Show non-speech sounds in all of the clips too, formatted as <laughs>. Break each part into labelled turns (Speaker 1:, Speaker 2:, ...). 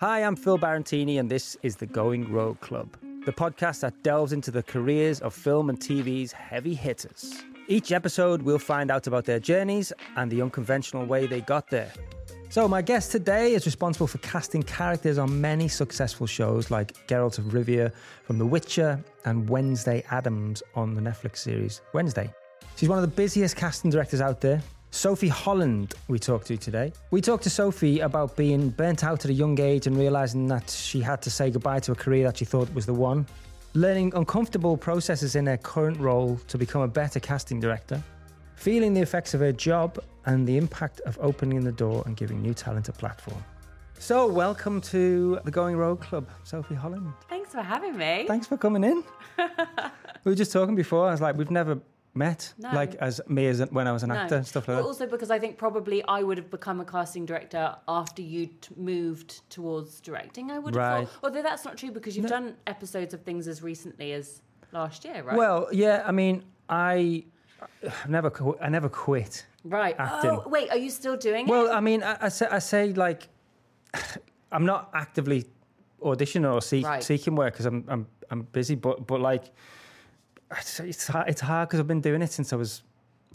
Speaker 1: Hi, I'm Phil Barantini, and this is the Going Rogue Club, the podcast that delves into the careers of film and TV's heavy hitters. Each episode, we'll find out about their journeys and the unconventional way they got there. So, my guest today is responsible for casting characters on many successful shows like Geralt of Rivia from The Witcher and Wednesday Addams on the Netflix series Wednesday. She's one of the busiest casting directors out there. Sophie Holland, we talked to today. We talked to Sophie about being burnt out at a young age and realizing that she had to say goodbye to a career that she thought was the one, learning uncomfortable processes in her current role to become a better casting director, feeling the effects of her job and the impact of opening the door and giving new talent a platform. So, welcome to the Going Rogue Club, Sophie Holland.
Speaker 2: Thanks for having me.
Speaker 1: Thanks for coming in. <laughs> we were just talking before. I was like, we've never met,
Speaker 2: No.
Speaker 1: like as me as when I was an
Speaker 2: No.
Speaker 1: actor and stuff like
Speaker 2: But
Speaker 1: that.
Speaker 2: also because I think probably I would have become a casting director after you'd moved towards directing. I would have thought. Although that's not true because you've done episodes of things as recently as last year, right?
Speaker 1: Well, yeah. I mean, I I've never qu- I never quit.
Speaker 2: right.
Speaker 1: acting.
Speaker 2: Oh, wait, are you still doing
Speaker 1: Well,
Speaker 2: it?
Speaker 1: I mean, I, I say I say like <sighs> I'm not actively auditioning or seek,
Speaker 2: Right.
Speaker 1: seeking work because I'm I'm I'm busy, but but like it's it's hard, it's hard because I've been doing it since I was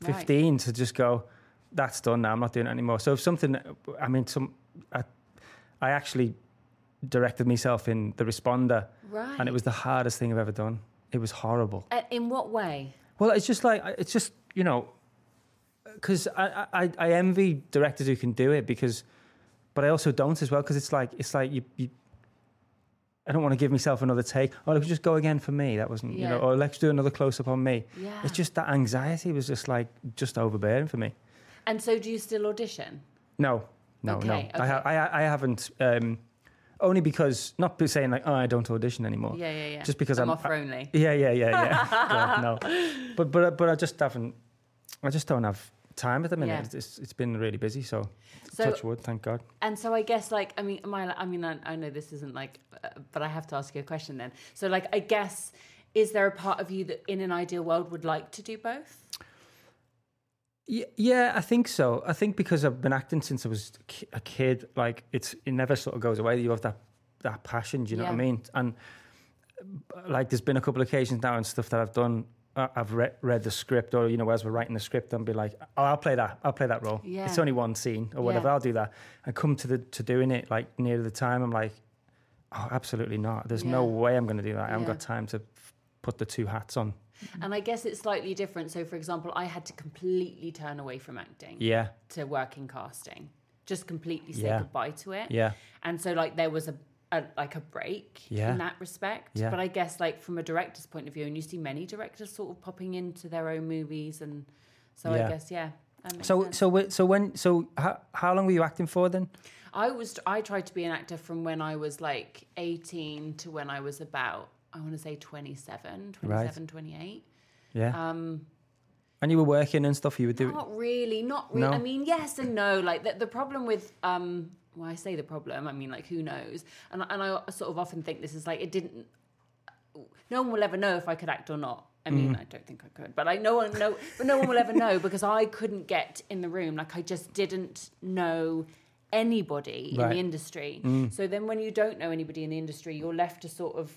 Speaker 2: Right.
Speaker 1: 15 to just go. That's done now. I'm not doing it anymore. So if something, I mean, some I, I actually directed myself in the responder,
Speaker 2: Right.
Speaker 1: and it was the hardest thing I've ever done. It was horrible.
Speaker 2: Uh, in what way?
Speaker 1: Well, it's just like it's just you know, because I, I I envy directors who can do it because, but I also don't as well because it's like it's like you. you I don't want to give myself another take. Oh, let's just go again for me. That wasn't, you know, or let's do another close up on me.
Speaker 2: Yeah.
Speaker 1: It's just that anxiety was just like just overbearing for me.
Speaker 2: And so, do you still audition?
Speaker 1: No, no, no.
Speaker 2: Okay,
Speaker 1: I, ha-
Speaker 2: okay.
Speaker 1: I, I haven't. Um, only because not saying like, oh, I don't audition anymore.
Speaker 2: Yeah, yeah, yeah.
Speaker 1: Just because
Speaker 2: I'm,
Speaker 1: I'm
Speaker 2: off only.
Speaker 1: Yeah, yeah, yeah, yeah. <laughs> God, no, but but but I just haven't. I just don't have time at the minute.
Speaker 2: Yeah.
Speaker 1: It's, it's been really busy. So,
Speaker 2: So-
Speaker 1: touch wood, thank God.
Speaker 2: And so I guess like I mean my I mean I, I know this isn't like uh, but I have to ask you a question then. So like I guess is there a part of you that in an ideal world would like to do both?
Speaker 1: Yeah, yeah, I think so. I think because I've been acting since I was a kid. Like it's it never sort of goes away. You have that that passion. Do you know what I mean? And like there's been a couple of occasions now and stuff that I've done. I've read, read the script, or you know, as we're writing the script, and be like, "Oh, I'll play that. I'll play that role.
Speaker 2: Yeah.
Speaker 1: It's only one scene or whatever.
Speaker 2: Yeah.
Speaker 1: I'll do that." And come to the to doing it like near the time, I'm like, "Oh, absolutely not. There's no way I'm going to do that. I haven't got time to f- put the two hats on."
Speaker 2: And I guess it's slightly different. So for example, I had to completely turn away from acting
Speaker 1: Yeah,
Speaker 2: to work in casting. Just completely say
Speaker 1: Yeah.
Speaker 2: goodbye to it.
Speaker 1: yeah,
Speaker 2: And so like there was a, a like a break
Speaker 1: Yeah.
Speaker 2: in that respect.
Speaker 1: Yeah.
Speaker 2: But I guess like from a director's point of view, and you see many directors sort of popping into their own movies, and so
Speaker 1: Yeah.
Speaker 2: I guess yeah.
Speaker 1: So
Speaker 2: sense.
Speaker 1: so so when so how, how long were you acting for then?
Speaker 2: I was I tried to be an actor from when I was like 18 to when I was about I want to say 27, 27, 28.
Speaker 1: Yeah.
Speaker 2: Um
Speaker 1: And you were working and stuff. You were doing.
Speaker 2: not really, not really.
Speaker 1: No?
Speaker 2: I mean, yes and no. Like the, the problem with um well, I say the problem, I mean like who knows. And and I sort of often think this is like it didn't no one will ever know if I could act or not. I mean,
Speaker 1: Mm-hmm.
Speaker 2: I don't think I could, but like no one know, but no one will ever know because I couldn't get in the room. Like I just didn't know anybody in
Speaker 1: Right. Mm.
Speaker 2: the industry. So then when you don't know anybody in the industry, you're left to sort of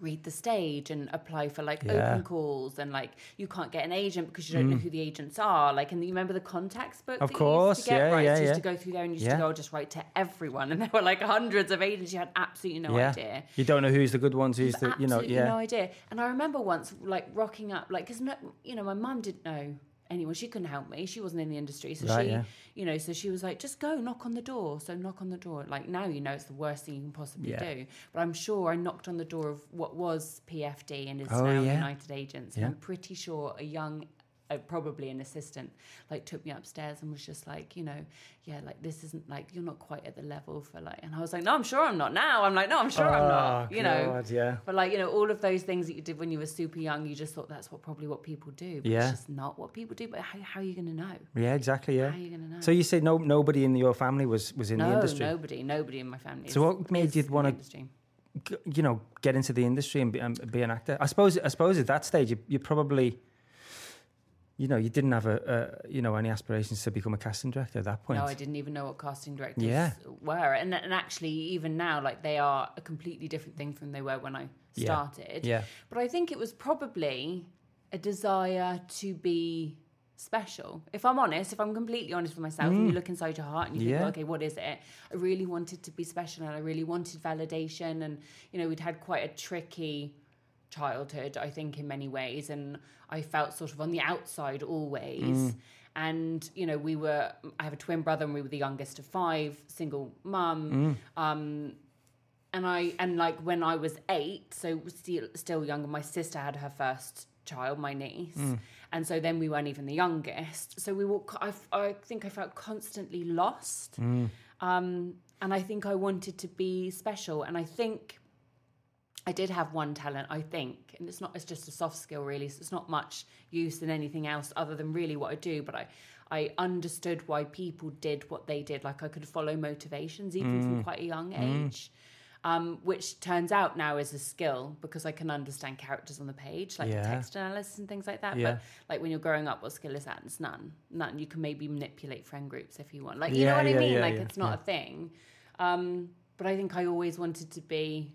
Speaker 2: read the stage and apply for like
Speaker 1: Yeah.
Speaker 2: open calls and like you can't get an agent because you don't know who the agents are like and you remember the contacts book
Speaker 1: Mm. Of course,
Speaker 2: you used to get
Speaker 1: yeah,
Speaker 2: right
Speaker 1: yeah,
Speaker 2: so you used
Speaker 1: yeah.
Speaker 2: to go through there and you used
Speaker 1: Yeah.
Speaker 2: to go just write to everyone and there were like hundreds of agents you had absolutely no
Speaker 1: yeah.
Speaker 2: idea
Speaker 1: You don't know who's the good ones, who's the you know yeah.
Speaker 2: no idea. And I remember once like rocking up, like because no, you know, my mum didn't know anyone. She couldn't help me. She wasn't in the industry, so
Speaker 1: Right,
Speaker 2: she,
Speaker 1: yeah.
Speaker 2: you know, so she was like, just go knock on the door. So knock on the door. Like now, you know, it's the worst thing you can possibly
Speaker 1: Yeah.
Speaker 2: do. But I'm sure I knocked on the door of what was PFD and is
Speaker 1: Oh,
Speaker 2: now
Speaker 1: yeah.
Speaker 2: United Agents. And I'm pretty sure a young. Uh, probably an assistant like took me upstairs and was just like you know yeah like this isn't like you're not quite at the level for like and i was like no i'm sure i'm not now i'm like no i'm sure i'm not
Speaker 1: Oh,
Speaker 2: you know
Speaker 1: yeah.
Speaker 2: but like you know, all of those things that you did when you were super young, you just thought that's what probably what people do. But
Speaker 1: Yeah.
Speaker 2: it's just not what people do. But how, how are you going to know?
Speaker 1: Yeah, exactly. Yeah.
Speaker 2: How are you going to know?
Speaker 1: So you say no, nobody in your family was was in
Speaker 2: no,
Speaker 1: the industry.
Speaker 2: nobody, nobody in my family.
Speaker 1: So
Speaker 2: is-
Speaker 1: what made you wanna- You know, get into the industry and be, and be an actor. I suppose. I suppose at that stage, you, you probably you know, you didn't have a, a you know any aspirations to become a casting director at that point.
Speaker 2: No, I didn't even know what casting directors
Speaker 1: Yeah.
Speaker 2: were. And, and actually, even now, like they are a completely different thing from they were when I started.
Speaker 1: Yeah.
Speaker 2: But I think it was probably a desire to be special. If I'm honest, if I'm completely honest with myself, and you look inside your heart and you think,
Speaker 1: Mm. Yeah.
Speaker 2: well, okay, what is it? I really wanted to be special and I really wanted validation. And, you know, we'd had quite a tricky childhood, I think, in many ways. And I felt sort of on the outside always.
Speaker 1: Mm.
Speaker 2: And, you know, we were, I have a twin brother and we were the youngest of five, single mum.
Speaker 1: Mm.
Speaker 2: Um, and I and like when I was eight, so still still younger, my sister had her first child, my niece, and so then we weren't even the youngest. So we were. I, I think I felt constantly lost, um, and I think I wanted to be special, and I think I did have one talent, I think, and it's not. It's just a soft skill, really. So it's not much use in anything else other than really what I do. But I, I understood why people did what they did. Like I could follow motivations even from quite a young age, um, which turns out now is a skill because I can understand characters on the page, like
Speaker 1: Yeah.
Speaker 2: text analysis and things like that.
Speaker 1: Yeah.
Speaker 2: But like when you're growing up, what skill is that? It's none. None. You can maybe manipulate friend groups if you want. Like you
Speaker 1: Yeah,
Speaker 2: know what I mean? like it's not a thing. Um, but I think I always wanted to be.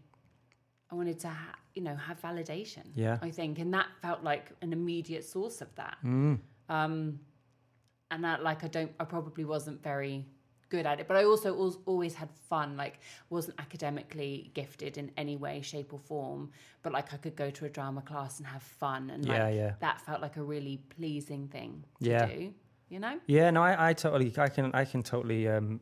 Speaker 2: I wanted to, ha- you know, have validation.
Speaker 1: Yeah.
Speaker 2: I think, and that felt like an immediate source of that.
Speaker 1: Mm.
Speaker 2: Um, and that, like, I don't, I probably wasn't very good at it, but I also al- always had fun. Like, wasn't academically gifted in any way, shape, or form, but like I could go to a drama class and have fun, and
Speaker 1: Yeah,
Speaker 2: like
Speaker 1: yeah.
Speaker 2: that felt like a really pleasing thing to
Speaker 1: Yeah.
Speaker 2: do. You know?
Speaker 1: Yeah, no, I, I totally, I can, I can totally, um,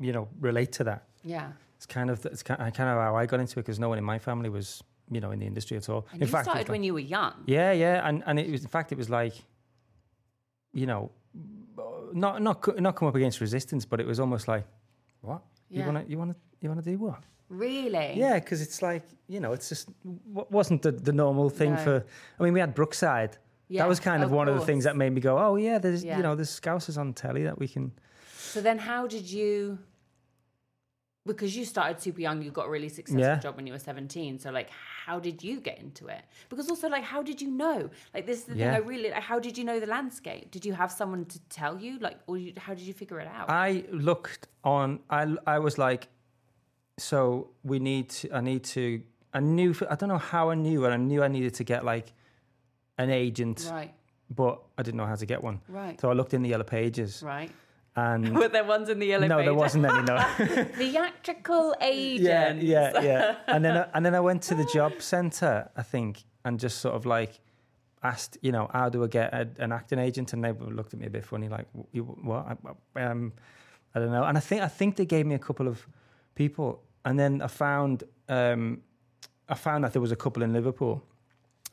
Speaker 1: you know, relate to that.
Speaker 2: Yeah.
Speaker 1: It's kind of, it's kind of, kind of how I got into it because no one in my family was, you know, in the industry at all.
Speaker 2: And
Speaker 1: in
Speaker 2: you
Speaker 1: fact,
Speaker 2: started
Speaker 1: like-
Speaker 2: when you were young.
Speaker 1: yeah, yeah, and and it was, in fact, it was like, you know, not not not come up against resistance, but it was almost like, what you wanna, you wanna, you wanna do what?
Speaker 2: Really?
Speaker 1: Yeah, because it's like, you know, it's just wasn't the, the normal thing
Speaker 2: No.
Speaker 1: for. I mean, we had Brookside.
Speaker 2: Yeah,
Speaker 1: that was kind of,
Speaker 2: of
Speaker 1: one of the things that made me go, oh yeah, there's
Speaker 2: Yeah.
Speaker 1: you know, there's Scousers on telly that we can.
Speaker 2: So then, how did you? Because you started super young, you got a really successful
Speaker 1: Yeah.
Speaker 2: job when you were seventeen. So, like, how did you get into it? Because also, like, how did you know? Like, this is the
Speaker 1: Yeah.
Speaker 2: thing. I really. Like, how did you know the landscape? Did you have someone to tell you? Like, or you, how did you figure it out?
Speaker 1: I looked on. I I was like, so we need. To, I need to. I knew. I don't know how I knew, but I knew I needed to get like an agent,
Speaker 2: right,
Speaker 1: but I didn't know how to get one.
Speaker 2: right,
Speaker 1: So I looked in the yellow pages,
Speaker 2: right.
Speaker 1: And <laughs>
Speaker 2: Were there ones in the yellow
Speaker 1: no, there wasn't any. No. <laughs>
Speaker 2: Theatrical agents.
Speaker 1: yeah, yeah, yeah. <laughs> And then I, and then I went to the job centre, I think, and just sort of like asked, you know, how do I get a, an acting agent? And they looked at me a bit funny, like, you, what? I, um, I don't know. And I think I think they gave me a couple of people, and then I found um, I found that there was a couple in Liverpool.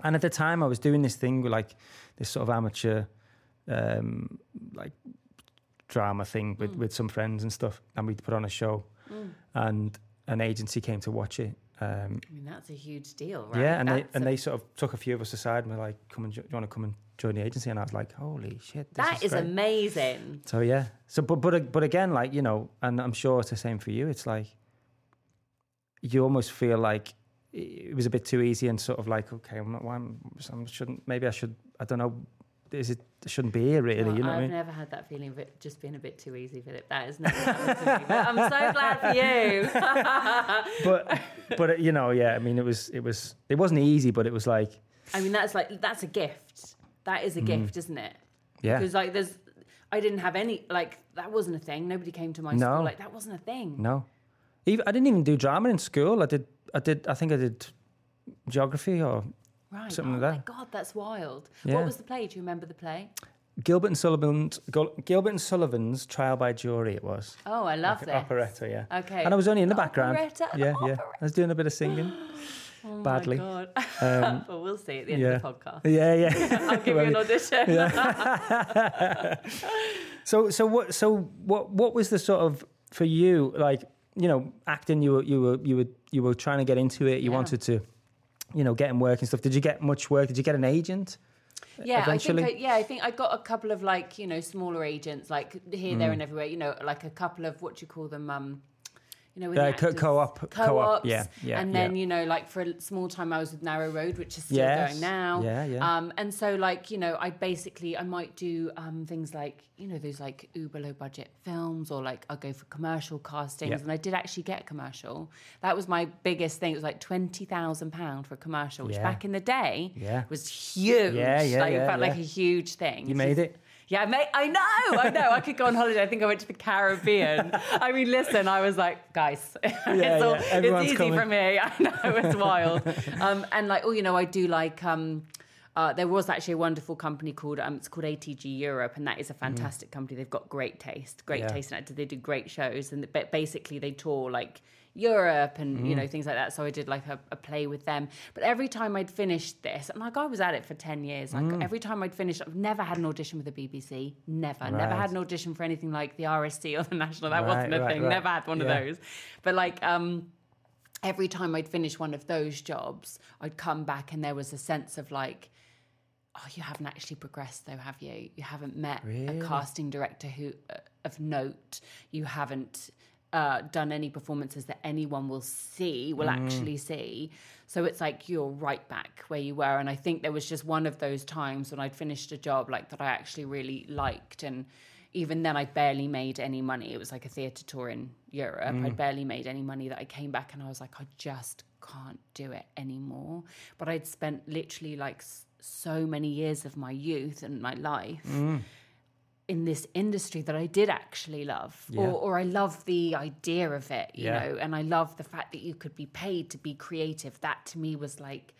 Speaker 1: And at the time, I was doing this thing with like this sort of amateur, um, like drama thing with, with some friends and stuff, and we'd put on a show, and an agency came to watch it. Um,
Speaker 2: I mean, that's a huge deal, right?
Speaker 1: Yeah, and they
Speaker 2: That's
Speaker 1: and
Speaker 2: a-
Speaker 1: they sort of took a few of us aside and were like, "Come and do you want to come and join the agency?" And I was like, "Holy shit, this
Speaker 2: that is
Speaker 1: great."
Speaker 2: amazing.
Speaker 1: So yeah, so but but but again, like you know, and I'm sure it's the same for you. It's like you almost feel like it was a bit too easy and sort of like, okay, I'm not. Why I'm, I shouldn't. Maybe I should. I don't know. Is it? Shouldn't be here really.
Speaker 2: Well,
Speaker 1: you know
Speaker 2: I've
Speaker 1: I mean?
Speaker 2: never had that feeling of it just being a bit too easy, Philip. That is has never happened to me. But I'm so glad for you. <laughs>
Speaker 1: But but you know, yeah. I mean, it was it was it wasn't easy, but it was like
Speaker 2: I mean, that's like that's a gift. That is a gift, isn't it?
Speaker 1: Mm. yeah,
Speaker 2: Because like, there's, I didn't have any like that wasn't a thing. Nobody came to my
Speaker 1: No.
Speaker 2: school like that wasn't a thing.
Speaker 1: no. Even, I didn't even do drama in school. I did. I did. I think I did geography or
Speaker 2: Right?
Speaker 1: Something
Speaker 2: oh
Speaker 1: like
Speaker 2: my
Speaker 1: that.
Speaker 2: god, that's wild.
Speaker 1: Yeah.
Speaker 2: What was the play? Do you remember the play?
Speaker 1: Gilbert and Sullivan's Gilbert and Sullivan's Trial by Jury. It was
Speaker 2: Oh, I love
Speaker 1: Like
Speaker 2: this.
Speaker 1: an operetta, yeah.
Speaker 2: Okay.
Speaker 1: And I was only in the background.
Speaker 2: operetta,
Speaker 1: yeah, yeah.
Speaker 2: operetta.
Speaker 1: I was doing a bit of singing. <gasps>
Speaker 2: Oh
Speaker 1: badly.
Speaker 2: My god.
Speaker 1: Um, <laughs>
Speaker 2: well, we'll see at the end
Speaker 1: yeah.
Speaker 2: of the podcast.
Speaker 1: yeah, yeah. <laughs>
Speaker 2: I'll give you an audition. <laughs>
Speaker 1: So, so what? So, what? What was the sort of for you? Like, you know, acting. You were, you were, you were, you were trying to get into it. You
Speaker 2: Yeah.
Speaker 1: wanted to, you know, getting work and stuff. Did you get much work? Did you get an agent?
Speaker 2: Yeah,
Speaker 1: eventually?
Speaker 2: I think I, yeah, I think I got a couple of like you know smaller agents like here,
Speaker 1: Mm.
Speaker 2: there, and everywhere. You know, like a couple of what you call them? Um, You know, with
Speaker 1: Uh, co- co-op- co-op,
Speaker 2: co-ops.
Speaker 1: yeah, yeah,
Speaker 2: And then
Speaker 1: yeah.
Speaker 2: you know, like for a small time, I was with Narrow Road, which is still
Speaker 1: Yes.
Speaker 2: going now.
Speaker 1: Yeah, yeah.
Speaker 2: Um, and so like you know, I basically I might do um, things like you know those like uber low budget films, or like I'll go for commercial castings.
Speaker 1: Yeah.
Speaker 2: And I did actually get a commercial. That was my biggest thing. It was like twenty thousand pound for a commercial, which back in the day
Speaker 1: Yeah.
Speaker 2: was huge.
Speaker 1: Yeah, yeah,
Speaker 2: like,
Speaker 1: yeah,
Speaker 2: it felt like a huge thing.
Speaker 1: You made it.
Speaker 2: Yeah, I made, I know, I know. I could go on holiday. I think I went to the Caribbean. I mean, listen, I was like, guys, <laughs> it's, all,
Speaker 1: yeah,
Speaker 2: it's easy
Speaker 1: coming.
Speaker 2: from here. <laughs> I know, it's wild. um, and like, oh, you know, I do like, um, uh, there was actually a wonderful company called, um, it's called ADG Europe, and that is a fantastic company. They've got great taste, great
Speaker 1: Yeah.
Speaker 2: taste and. They do great shows, and ba- basically they tour like Europe and you know things like that. So I did like a, a play with them. But every time I'd finished this, and like I was at it for ten years, like every time I'd finished, I've never had an audition with the BBC. Never, never had an audition for anything like the RSC or the National. That
Speaker 1: Right,
Speaker 2: wasn't a
Speaker 1: right,
Speaker 2: thing.
Speaker 1: right.
Speaker 2: Never had one
Speaker 1: Yeah.
Speaker 2: of those. But like um every time I'd finish one of those jobs, I'd come back and there was a sense of like, oh, you haven't actually progressed though, have you? You haven't met
Speaker 1: Really?
Speaker 2: a casting director who uh, of note. You haven't uh, done any performances that anyone will see, will
Speaker 1: Mm.
Speaker 2: actually see. So it's like you're right back where you were. And I think there was just one of those times when I'd finished a job like that I actually really liked and even then I barely made any money. It was like a theatre tour in Europe.
Speaker 1: Mm.
Speaker 2: I'd barely made any money that I came back and I was like, I just can't do it anymore. But I'd spent literally like so many years of my youth and my life
Speaker 1: Mm.
Speaker 2: In this industry that I did actually love,
Speaker 1: Yeah.
Speaker 2: or, or I love the idea of it, you
Speaker 1: Yeah.
Speaker 2: know, and I love the fact that you could be paid to be creative. That to me was like,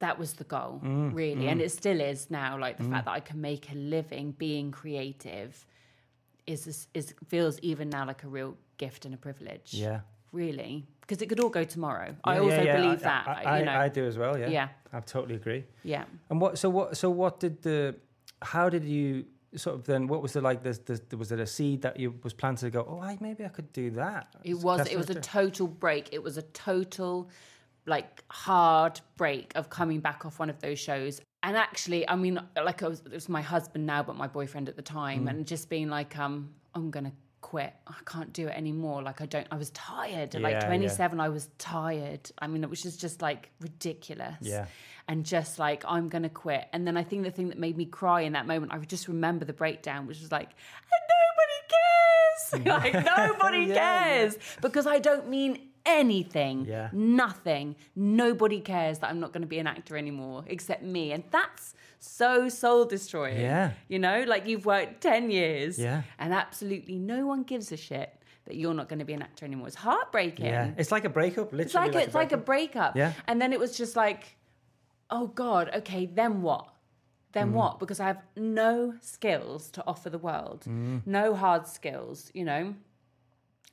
Speaker 2: that was the goal,
Speaker 1: Mm,
Speaker 2: really. And it still is now. Like the fact that I can make a living being creative is, is feels even now like a real gift and a privilege.
Speaker 1: Yeah.
Speaker 2: Really. Because it could all go tomorrow. I also
Speaker 1: yeah, yeah.
Speaker 2: believe
Speaker 1: I-
Speaker 2: that,
Speaker 1: I,
Speaker 2: you know.
Speaker 1: I, I do as well. Yeah.
Speaker 2: Yeah.
Speaker 1: I totally agree.
Speaker 2: yeah.
Speaker 1: And what? So what? So what did the? How did you sort of then? What was it like? There's, there's, was it a seed that you was planted to go? Oh, I, maybe I could do that.
Speaker 2: It was it was a total break. It was a total like hard break of coming back off one of those shows. And actually, I mean, like I was, it was my husband now, but my boyfriend at the time, and just being like, um, I'm gonna quit. I can't do it anymore. Like I don't. I was tired.
Speaker 1: Yeah,
Speaker 2: like
Speaker 1: yeah.
Speaker 2: 27, I was tired. I mean, it was just just like ridiculous.
Speaker 1: Yeah.
Speaker 2: And just like I'm gonna quit. And then I think the thing that made me cry in that moment, I would just remember the breakdown, which was like, and nobody cares. <laughs> like nobody <laughs>
Speaker 1: Yeah, yeah.
Speaker 2: cares because I don't mean anything.
Speaker 1: Yeah.
Speaker 2: Nothing. Nobody cares that I'm not going to be an actor anymore except me. And that's so soul destroying.
Speaker 1: Yeah.
Speaker 2: You know, like you've worked 10 years
Speaker 1: Yeah.
Speaker 2: and absolutely no one gives a shit that you're not going to be an actor anymore. It's heartbreaking.
Speaker 1: Yeah. It's like a breakup. Literally.
Speaker 2: It's like, it's like a breakup.
Speaker 1: Yeah.
Speaker 2: And then it was just like, oh God, okay, then what? Then
Speaker 1: Mm.
Speaker 2: what? Because I have no skills to offer the world,
Speaker 1: Mm.
Speaker 2: no hard skills, you know?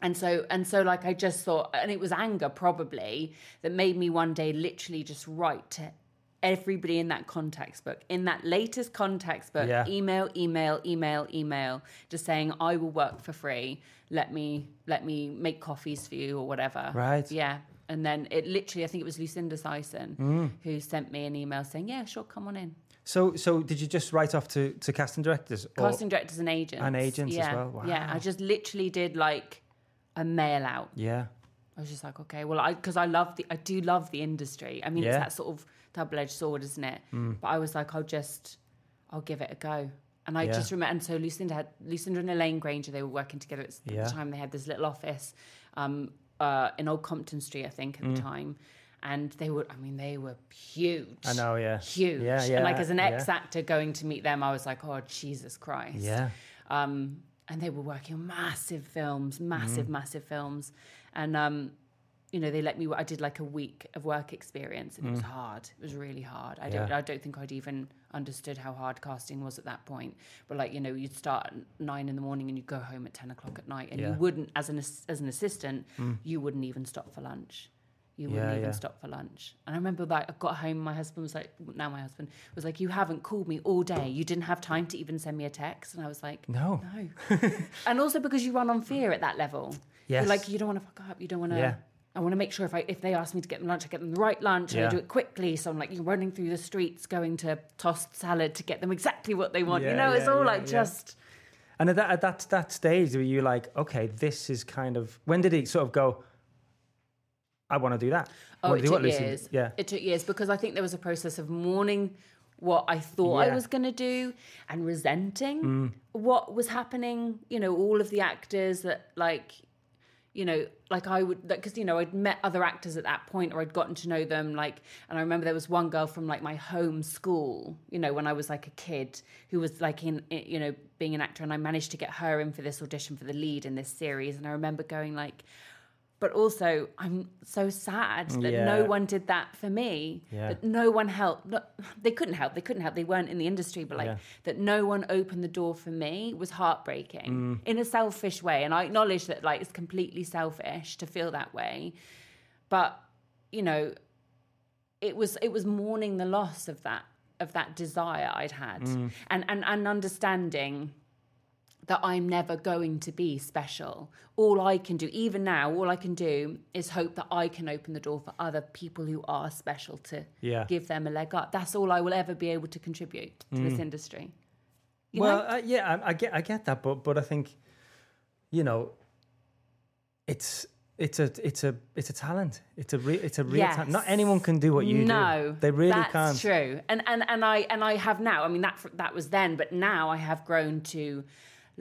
Speaker 2: And so, and so, like, I just thought, and it was anger probably that made me one day literally just write to everybody in that contacts book, in that latest contacts book,
Speaker 1: Yeah.
Speaker 2: email, email, email, email, just saying, I will work for free. Let me, let me make coffees for you or whatever.
Speaker 1: Right.
Speaker 2: Yeah. And then it literally, I think it was Lucinda Syson
Speaker 1: Mm.
Speaker 2: who sent me an email saying, yeah, sure, come on in.
Speaker 1: So, so did you just write off to, to casting directors? or-
Speaker 2: Casting directors and agents.
Speaker 1: And agents as
Speaker 2: yeah.
Speaker 1: well?
Speaker 2: Yeah. I just literally did like a mail out.
Speaker 1: Yeah.
Speaker 2: I was just like, okay, well, I because I love the, I do love the industry. I mean, it's that sort of double-edged sword, isn't it? But I was like, I'll just, I'll give it a go. And I
Speaker 1: Yeah.
Speaker 2: just remember, and so Lucinda had Lucinda and Elaine Grainger. They were working together at
Speaker 1: Yeah.
Speaker 2: the time. They had this little office um, uh, in Old Compton Street, I think, at
Speaker 1: Mm.
Speaker 2: the time. And they were, I mean, they were huge.
Speaker 1: I know. Yeah.
Speaker 2: Huge.
Speaker 1: Yeah, yeah.
Speaker 2: And like as an
Speaker 1: yeah.
Speaker 2: ex actor going to meet them, I was like, oh, Jesus Christ.
Speaker 1: Yeah.
Speaker 2: Um, and they were working on massive films, massive,
Speaker 1: Mm.
Speaker 2: massive films. And, um, you know, they let me, I did like a week of work experience and it was hard. It was really hard. I don't,
Speaker 1: Mm.
Speaker 2: I don't think I'd even understood how hard casting was at that point. But like, you know, you'd start at nine in the morning and you'd go home at 10 o'clock at night and
Speaker 1: Yeah. Mm.
Speaker 2: you wouldn't, as an, as an assistant, you wouldn't even stop for lunch. You wouldn't
Speaker 1: Yeah,
Speaker 2: even
Speaker 1: yeah.
Speaker 2: stop for lunch. And I remember that I got home, my husband was like, now my husband was like, you haven't called me all day. You didn't have time to even send me a text. And I was like,
Speaker 1: No.
Speaker 2: no. and also because you run on fear at that level. You're
Speaker 1: Yes.
Speaker 2: like you don't want to fuck up. You don't want to.
Speaker 1: Yeah.
Speaker 2: I want to make sure if I if they ask me to get them lunch, I get them the right lunch. And I do it quickly. So I'm like you're running through the streets, going to tossed salad to get them exactly what they want.
Speaker 1: Yeah,
Speaker 2: you know, it's all
Speaker 1: yeah,
Speaker 2: like
Speaker 1: yeah.
Speaker 2: just
Speaker 1: And at that at that that stage, were you like, okay, this is kind of when did it sort of go? I want to do that.
Speaker 2: Oh, it
Speaker 1: do
Speaker 2: took
Speaker 1: what Lucy-
Speaker 2: years.
Speaker 1: Yeah,
Speaker 2: It took years because I think there was a process of mourning what I thought I was going to do and resenting
Speaker 1: Mm.
Speaker 2: what was happening. You know, all of the actors that, like, you know, like I would, because, you know, I'd met other actors at that point or I'd gotten to know them. Like, and I remember there was one girl from like my home school, you know, when I was like a kid who was like in, you know, being an actor. And I managed to get her in for this audition for the lead in this series. And I remember going, like, but also I'm so sad that no one did that for me.
Speaker 1: Yeah.
Speaker 2: That no one helped. No, they couldn't help. They couldn't help. They weren't in the industry, but like
Speaker 1: Yeah.
Speaker 2: that no one opened the door for me was heartbreaking
Speaker 1: Mm.
Speaker 2: in a selfish way. And I acknowledge that like it's completely selfish to feel that way. But, you know, it was it was mourning the loss of that of that desire I'd had.
Speaker 1: Mm.
Speaker 2: And and and understanding that I'm never going to be special. All I can do, even now, all I can do is hope that I can open the door for other people who are special to
Speaker 1: Yeah.
Speaker 2: give them a leg up. That's all I will ever be able to contribute to this industry. You
Speaker 1: Mm. well, uh, yeah, I, I get I get that, but but I think, you know, it's it's a it's a it's a talent. It's a re, it's a real
Speaker 2: Yes.
Speaker 1: talent. Not anyone can do what you
Speaker 2: no,
Speaker 1: do. They really
Speaker 2: that's
Speaker 1: can't.
Speaker 2: true. And and and I and I have now. I mean that that was then, but now I have grown to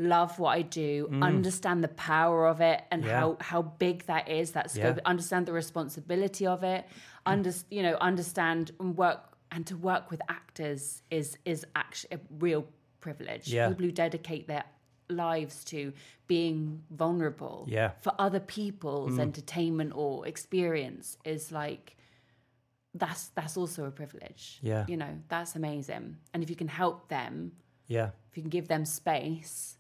Speaker 2: love what I do, understand the power of it, and
Speaker 1: Mm. Yeah.
Speaker 2: how how big that is. That scope.
Speaker 1: Yeah.
Speaker 2: Understand the responsibility of it. Under you know understand and work and to work with actors is is actually a real privilege.
Speaker 1: Yeah.
Speaker 2: People who dedicate their lives to being vulnerable
Speaker 1: Yeah.
Speaker 2: for other people's entertainment or experience is like that's that's also a privilege.
Speaker 1: Yeah.
Speaker 2: You know, that's amazing. And if you can help them,
Speaker 1: Yeah,
Speaker 2: if you can give them space,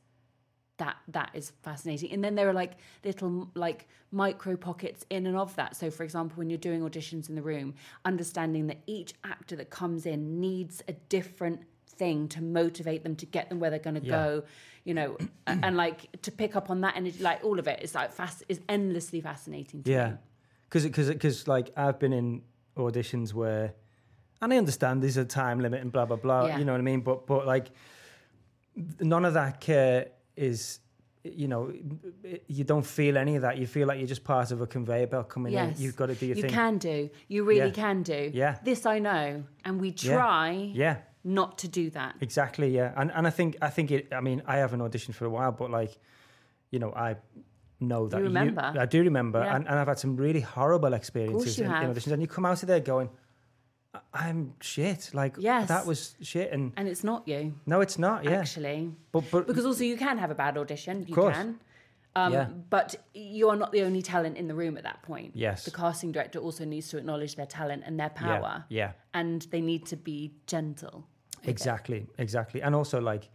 Speaker 2: that that is fascinating. And then there are like little like micro pockets in and of that. So for example, when you're doing auditions in the room, understanding that each actor that comes in needs a different thing to motivate them to get them where they're going to
Speaker 1: Yeah.
Speaker 2: go, you know, and, and like to pick up on that energy, like all of it is like fast is endlessly fascinating to
Speaker 1: yeah. Because because because like I've been in auditions where, and I understand there's a time limit and blah blah blah.
Speaker 2: Yeah.
Speaker 1: You know what I mean? But but like, none of that care is. You know, you don't feel any of that. You feel like you're just part of a conveyor belt coming
Speaker 2: Yes.
Speaker 1: in. You've got to do your thing.
Speaker 2: you can do. You really
Speaker 1: Yeah.
Speaker 2: can do.
Speaker 1: Yeah.
Speaker 2: This I know. And we try
Speaker 1: Yeah,
Speaker 2: not to do that.
Speaker 1: exactly. Yeah, and and I think I think it. I mean, I haven't auditioned for a while, but like, you know, I know that
Speaker 2: remember?
Speaker 1: I do remember,
Speaker 2: Yeah.
Speaker 1: and, and I've had some really horrible experiences
Speaker 2: you
Speaker 1: in, in auditions, and you come out of there going, "I- "I'm shit." Like,
Speaker 2: Yes.
Speaker 1: that was shit, and
Speaker 2: And it's not you,
Speaker 1: no, it's not. Yeah,
Speaker 2: actually.
Speaker 1: but but
Speaker 2: Because also you can have a bad audition. You
Speaker 1: course.
Speaker 2: can. Um,
Speaker 1: Yeah.
Speaker 2: But you are not the only talent in the room at that point.
Speaker 1: Yes.
Speaker 2: The casting director also needs to acknowledge their talent and their power.
Speaker 1: yeah,
Speaker 2: And they need to be gentle.
Speaker 1: Exactly, exactly, and also like.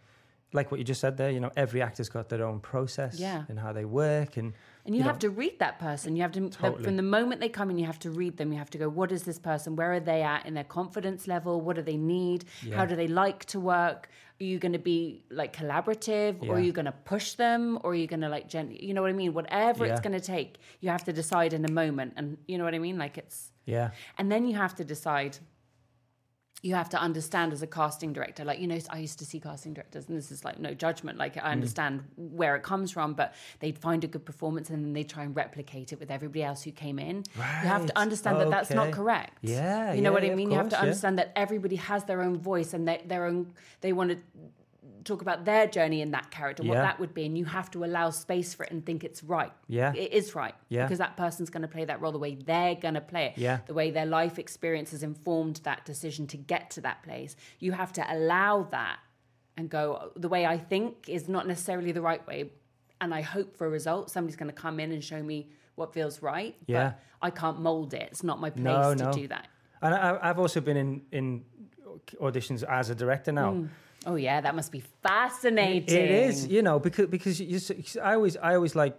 Speaker 1: Like what you just said there, you know, every actor's got their own process
Speaker 2: Yeah.
Speaker 1: and how they work, and
Speaker 2: And you,
Speaker 1: You
Speaker 2: have to read that person. You have to, the- from the moment they come in, you have to read them. You have to go, what is this person? Where are they at in their confidence level? What do they need?
Speaker 1: Yeah.
Speaker 2: How do they like to work? Are you going to be like collaborative or are you going to push them or are you going to like, gen- you know what I mean? Whatever
Speaker 1: Yeah.
Speaker 2: it's going to take, you have to decide in a moment. And you know what I mean? Like it's,
Speaker 1: yeah,
Speaker 2: and then you have to decide. You have to understand as a casting director, like you know, I used to see casting directors, and this is like no judgment. Like
Speaker 1: Mm.
Speaker 2: I understand where it comes from, but they'd find a good performance and then they try and replicate it with everybody else who came in. You have to understand that that's not correct.
Speaker 1: Yeah,
Speaker 2: you know
Speaker 1: yeah,
Speaker 2: what I mean. You have to
Speaker 1: course, yeah.
Speaker 2: understand that everybody has their own voice and their, their own. They want to talk about their journey in that character, what
Speaker 1: Yeah.
Speaker 2: that would be, and you have to allow space for it and think it's right.
Speaker 1: Yeah.
Speaker 2: it is right.
Speaker 1: Yeah.
Speaker 2: because that person's going to play that role the way they're going to play it
Speaker 1: Yeah.
Speaker 2: the way their life experience has informed that decision to get to that place. You have to allow that and go, the way I think is not necessarily the right way. And I hope for a result, somebody's going to come in and show me what feels right.
Speaker 1: Yeah.
Speaker 2: But I can't mold it. It's not my place
Speaker 1: No,
Speaker 2: to
Speaker 1: no.
Speaker 2: do that.
Speaker 1: and I, I've also been in in auditions as a director now. Mm.
Speaker 2: Oh, yeah, that must be fascinating.
Speaker 1: It is, you know, because because you, I always I always like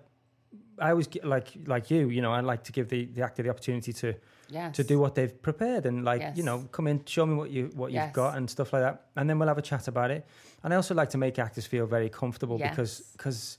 Speaker 1: I always get like like you, you know, I like to give the, the actor the opportunity to
Speaker 2: Yes.
Speaker 1: to do what they've prepared and like you know come in, show me what you what you've got and stuff like that, and then we'll have a chat about it. And I also like to make actors feel very comfortable
Speaker 2: Yes.
Speaker 1: because because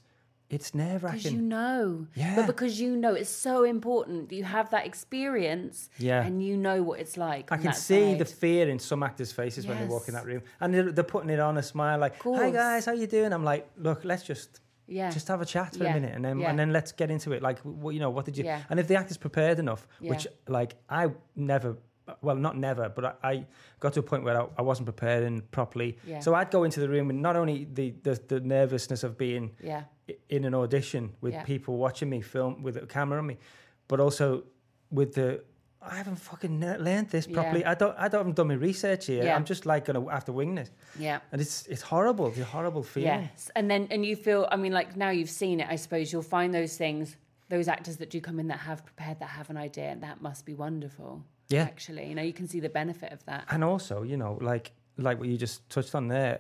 Speaker 1: it's nerve wracking.
Speaker 2: Because you know.
Speaker 1: Yeah.
Speaker 2: But because you know it's so important. You have that experience
Speaker 1: Yeah.
Speaker 2: and you know what it's like.
Speaker 1: I can see the fear in some actors' faces when they walk in that room, and they're, they're putting it on a smile, like, "Hi guys, how you doing?" I'm like, "Look, let's just
Speaker 2: Yeah.
Speaker 1: just have a chat for
Speaker 2: Yeah.
Speaker 1: a minute, and then
Speaker 2: Yeah.
Speaker 1: and then let's get into it. Like, what you know, what did you?
Speaker 2: Yeah.
Speaker 1: And if the actor's prepared enough, which like I never, well, not never, but I, I got to a point where I, I wasn't preparing properly. So I'd go into the room with not only the the, the nervousness of being
Speaker 2: yeah.
Speaker 1: In an audition with
Speaker 2: Yeah.
Speaker 1: people watching me film with a camera on me, but also with the I haven't fucking learned this
Speaker 2: Yeah.
Speaker 1: properly. I don't I don't haven't done my research here.
Speaker 2: Yeah.
Speaker 1: I'm just like gonna have to wing this,
Speaker 2: Yeah.
Speaker 1: and it's it's horrible. It's a horrible feeling.
Speaker 2: Yes. And then, and you feel, I mean, like now you've seen it, I suppose you'll find those things, those actors that do come in that have prepared, that have an idea, and that must be wonderful.
Speaker 1: Yeah.
Speaker 2: Actually, you know, you can see the benefit of that.
Speaker 1: And also, you know, like like what you just touched on there,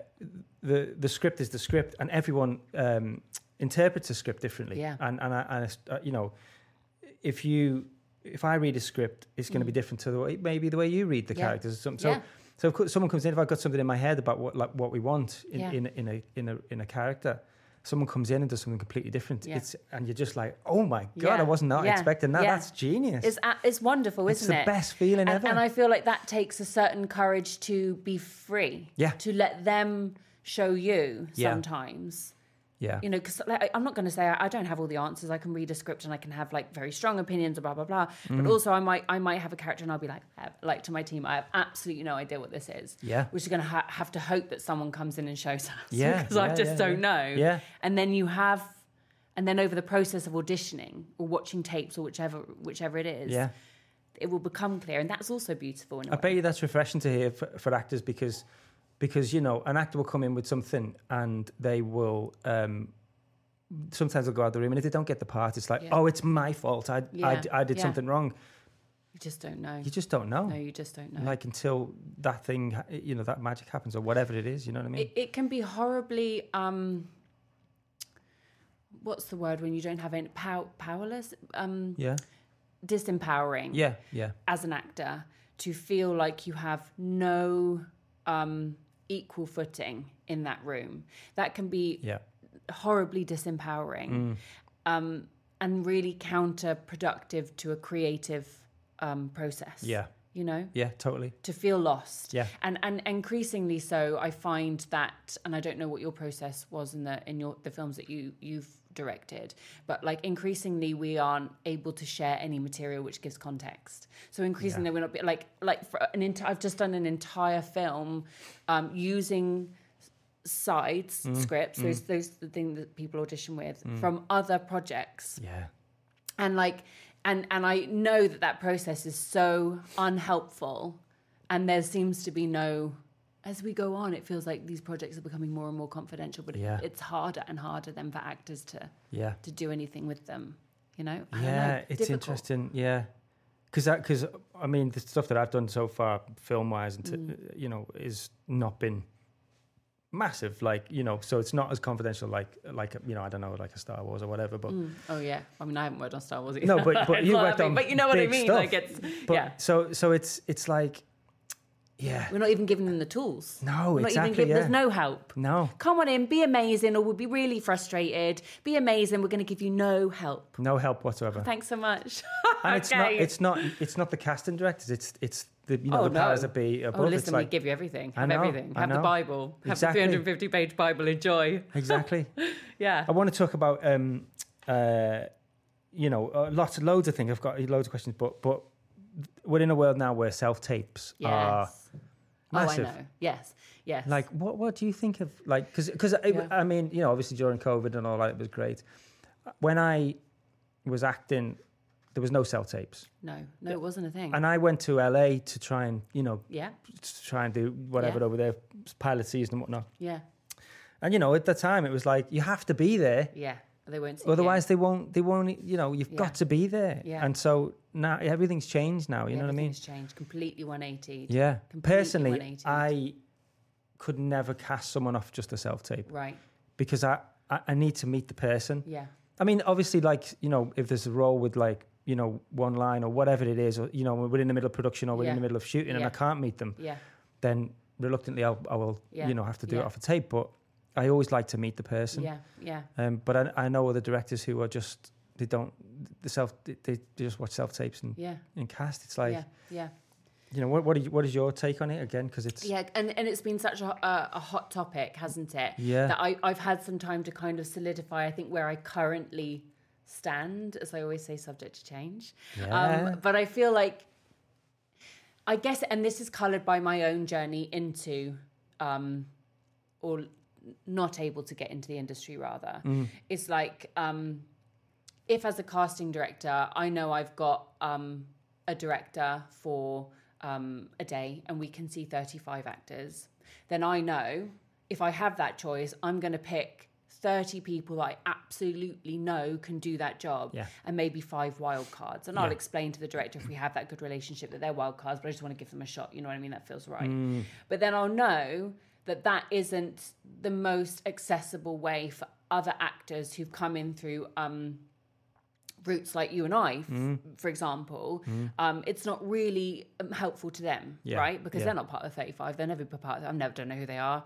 Speaker 1: the the script is the script, and everyone um, interprets a script differently.
Speaker 2: Yeah.
Speaker 1: And and, I, and it's, uh, you know, if you if I read a script, it's going to be different to the way maybe the way you read the
Speaker 2: Mm. Yeah.
Speaker 1: characters. or something. So
Speaker 2: Yeah.
Speaker 1: so if someone comes in, if I've got something in my head about what like what we want in
Speaker 2: Yeah.
Speaker 1: in, in a in a in a character. Someone comes in and does something completely different. It's and you're just like, oh my god. I was not expecting that. That's genius.
Speaker 2: It's, it's wonderful, isn't it's
Speaker 1: the
Speaker 2: it?
Speaker 1: The best feeling
Speaker 2: and,
Speaker 1: ever.
Speaker 2: And I feel like that takes a certain courage to be free.
Speaker 1: Yeah.
Speaker 2: To let them show you
Speaker 1: Yeah.
Speaker 2: sometimes.
Speaker 1: Yeah,
Speaker 2: You know, because like, I'm not going to say I, I don't have all the answers. I can read a script and I can have like very strong opinions, blah blah blah.
Speaker 1: Mm.
Speaker 2: But also, I might I might have a character and I'll be like, like to my team, I have absolutely no idea what this is.
Speaker 1: Yeah.
Speaker 2: Which is going to ha- have to hope that someone comes in and shows us. <laughs>
Speaker 1: Yeah,
Speaker 2: Because I just
Speaker 1: yeah,
Speaker 2: don't
Speaker 1: yeah.
Speaker 2: know.
Speaker 1: Yeah.
Speaker 2: And then you have, and then over the process of auditioning or watching tapes or whichever whichever it is,
Speaker 1: yeah.
Speaker 2: it will become clear, and that's also beautiful.
Speaker 1: I bet you that's refreshing to hear for, for actors because because you know an actor will come in with something and they will um, sometimes they'll go out the room and if they don't get the part it's like
Speaker 2: Yeah.
Speaker 1: oh it's my fault I I,
Speaker 2: Yeah,
Speaker 1: I did
Speaker 2: yeah.
Speaker 1: something wrong
Speaker 2: You just don't know.
Speaker 1: you just don't know
Speaker 2: no, you just don't know.
Speaker 1: like until that thing you know that magic happens or whatever it is you know what I mean
Speaker 2: it, it can be horribly um what's the word when you don't have any pow- powerless um
Speaker 1: yeah
Speaker 2: disempowering
Speaker 1: yeah yeah
Speaker 2: as an actor to feel like you have no um equal footing in that room. That can be
Speaker 1: yeah.
Speaker 2: horribly disempowering um and really counterproductive to a creative um process.
Speaker 1: Yeah
Speaker 2: you know
Speaker 1: yeah totally
Speaker 2: to feel lost.
Speaker 1: Yeah.
Speaker 2: And and increasingly so I find that and I don't know what your process was in the in your the films that you you've directed, but like increasingly we aren't able to share any material which gives context. So increasingly we're not like like for an enti- I've just done an entire film um using sides
Speaker 1: Mm.
Speaker 2: scripts those those the thing that people audition with
Speaker 1: Mm.
Speaker 2: from other projects
Speaker 1: yeah
Speaker 2: and like and and i know that that process is so unhelpful and there seems to be no as we go on it feels like these projects are becoming more and more confidential but
Speaker 1: Yeah.
Speaker 2: it's harder and harder then for actors to
Speaker 1: yeah
Speaker 2: to do anything with them you know I
Speaker 1: yeah
Speaker 2: know.
Speaker 1: it's
Speaker 2: Difficult.
Speaker 1: interesting yeah because that because I mean the stuff that I've done so far film wise and t-
Speaker 2: Mm.
Speaker 1: you know is not been massive like you know so it's not as confidential like like you know I don't know like a Star Wars or whatever but
Speaker 2: Mm. oh yeah. I mean i haven't worked on star wars either.
Speaker 1: No, but- but <laughs> you worked on
Speaker 2: but you know what i mean
Speaker 1: stuff.
Speaker 2: like it's
Speaker 1: but
Speaker 2: yeah.
Speaker 1: so so it's it's like yeah.
Speaker 2: We're not even giving them the tools.
Speaker 1: No
Speaker 2: we're not
Speaker 1: exactly
Speaker 2: even giving
Speaker 1: yeah.
Speaker 2: there's no help.
Speaker 1: No.
Speaker 2: Come on in be amazing or we'll be really frustrated. Be amazing we're going to give you no help.
Speaker 1: No help whatsoever.
Speaker 2: Thanks so much. <laughs>
Speaker 1: And it's not it's not it's not the casting directors it's it's the you know
Speaker 2: Oh,
Speaker 1: the powers
Speaker 2: no.
Speaker 1: that be above
Speaker 2: Oh,
Speaker 1: it's
Speaker 2: listen,
Speaker 1: like
Speaker 2: we give you everything. Have
Speaker 1: know,
Speaker 2: everything. Have the. Bible. Have
Speaker 1: Exactly.
Speaker 2: the 350 page Bible. Enjoy. <laughs>
Speaker 1: exactly
Speaker 2: Yeah.
Speaker 1: I want to talk about, um, uh, you know, uh, lots, of loads of things. I've got loads of questions, but but we're in a world now where self tapes are
Speaker 2: Yes. Oh,
Speaker 1: massive.
Speaker 2: I know. Yes. Yes.
Speaker 1: Like, what what do you think of like? Because because
Speaker 2: Yeah.
Speaker 1: I mean, you know, obviously during COVID and all that, it was great. When I was acting, there was no self tapes,
Speaker 2: no, no, it wasn't a thing.
Speaker 1: and I went to LA to try and you know
Speaker 2: yeah.
Speaker 1: to try and do whatever
Speaker 2: Yeah.
Speaker 1: over there, pilot season and whatnot.
Speaker 2: Yeah.
Speaker 1: And you know, at the time, it was like you have to be there.
Speaker 2: Yeah. They won't see you.
Speaker 1: Otherwise, they won't. They won't. You know, you've
Speaker 2: Yeah.
Speaker 1: got to be there.
Speaker 2: Yeah.
Speaker 1: And so now everything's changed. Now, you know what I mean?
Speaker 2: Everything's changed. Completely 180.
Speaker 1: Yeah.
Speaker 2: Completely
Speaker 1: Personally,
Speaker 2: 180.
Speaker 1: I could never cast someone off just a self tape
Speaker 2: Right.
Speaker 1: because I, I I need to meet the person.
Speaker 2: Yeah.
Speaker 1: I mean, obviously, like you know, if there's a role with like you know one line or whatever it is, or you know, we're in the middle of production or we're in the middle of shooting and I can't meet them,
Speaker 2: Yeah.
Speaker 1: then reluctantly I'll, I will
Speaker 2: Yeah.
Speaker 1: you know have to do it off a tape. But I always like to meet the person.
Speaker 2: Yeah, yeah.
Speaker 1: Um, but I, I know other directors who are just they don't the self they, they just watch self tapes and,
Speaker 2: Yeah,
Speaker 1: and cast. It's like
Speaker 2: yeah, yeah.
Speaker 1: you know what what, are you, what is your take on it again? Because it's
Speaker 2: Yeah, and, and it's been such a, a, a hot topic, hasn't it?
Speaker 1: Yeah.
Speaker 2: That I, I've had some time to kind of solidify, I think, where I currently stand, as I always say, subject to change.
Speaker 1: Yeah.
Speaker 2: Um, but I feel like, I guess, and this is coloured by my own journey into, um, or not able to get into the industry, rather.
Speaker 1: Mm.
Speaker 2: It's like, um, if as a casting director, I know I've got um, a director for um, a day and we can see 35 actors, then I know if I have that choice, I'm going to pick 30 people that I absolutely know can do that job
Speaker 1: Yeah.
Speaker 2: and maybe five wild cards. And I'll explain to the director if we have that good relationship that they're wild cards, but I just want to give them a shot. You know what I mean? That feels right.
Speaker 1: Mm.
Speaker 2: But then I'll know that that isn't the most accessible way for other actors who've come in through um, routes like you and I, f-
Speaker 1: Mm.
Speaker 2: for example. Um, it's not really um, helpful to them,
Speaker 1: Yeah,
Speaker 2: right? Because
Speaker 1: yeah.
Speaker 2: they're not part of the 35. They're never be part of it. I never don't know who they are.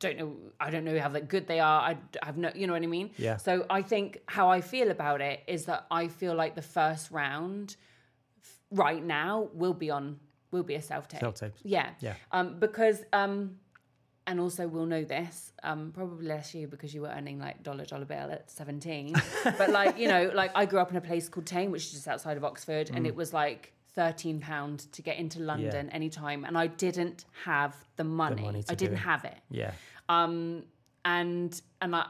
Speaker 2: Don't know. I don't know how that good they are. i have no. You know what I mean?
Speaker 1: Yeah.
Speaker 2: So I think how I feel about it is that I feel like the first round f- right now will be on will be a self tape.
Speaker 1: Self-tapes.
Speaker 2: Yeah.
Speaker 1: Yeah.
Speaker 2: Um, because um, and also we'll know this um, probably less you because you were earning like dollar dollar bill at 17 <laughs> but like you know like i grew up in a place called Thame which is just outside of oxford and it was like 13 pound to get into london anytime and i didn't have the money,
Speaker 1: money to
Speaker 2: i didn't
Speaker 1: it.
Speaker 2: have it
Speaker 1: yeah
Speaker 2: um and and I,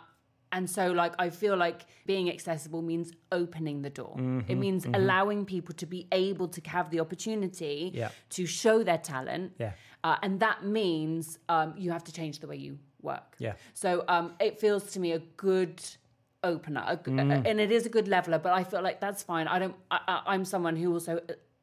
Speaker 2: and so like i feel like being accessible means opening the door
Speaker 1: Mm-hmm,
Speaker 2: it means allowing people to be able to have the opportunity
Speaker 1: Yeah.
Speaker 2: to show their talent
Speaker 1: Yeah.
Speaker 2: uh, and that means um, you have to change the way you work
Speaker 1: Yeah.
Speaker 2: so um, it feels to me a good opener a
Speaker 1: Mm.
Speaker 2: and it is a good leveler but i feel like that's fine i don't I, I, i'm someone who also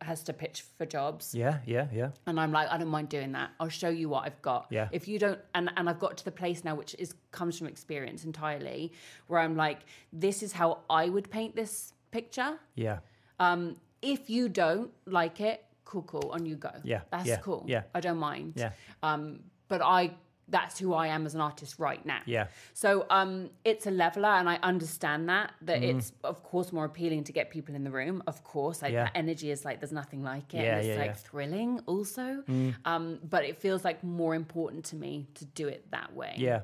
Speaker 2: has to pitch for jobs
Speaker 1: yeah yeah yeah
Speaker 2: and I'm like, I don't mind doing that. I'll show you what I've got.
Speaker 1: Yeah.
Speaker 2: If you don't, and, and I've got to the place now, which is comes from experience entirely, where I'm like, this is how I would paint this picture.
Speaker 1: yeah
Speaker 2: Um, if you don't like it, cool, cool, on you go.
Speaker 1: Yeah,
Speaker 2: that's
Speaker 1: yeah,
Speaker 2: cool.
Speaker 1: yeah.
Speaker 2: I don't mind.
Speaker 1: Yeah.
Speaker 2: Um, but I, that's who I am as an artist right now.
Speaker 1: Yeah.
Speaker 2: So um, it's a leveler, and I understand that that
Speaker 1: Mm-hmm.
Speaker 2: it's of course more appealing to get people in the room. Of course, like
Speaker 1: Yeah.
Speaker 2: that energy is like there's nothing like it.
Speaker 1: Yeah,
Speaker 2: and it's
Speaker 1: yeah,
Speaker 2: like
Speaker 1: yeah.
Speaker 2: thrilling also. Um, but it feels like more important to me to do it that way.
Speaker 1: yeah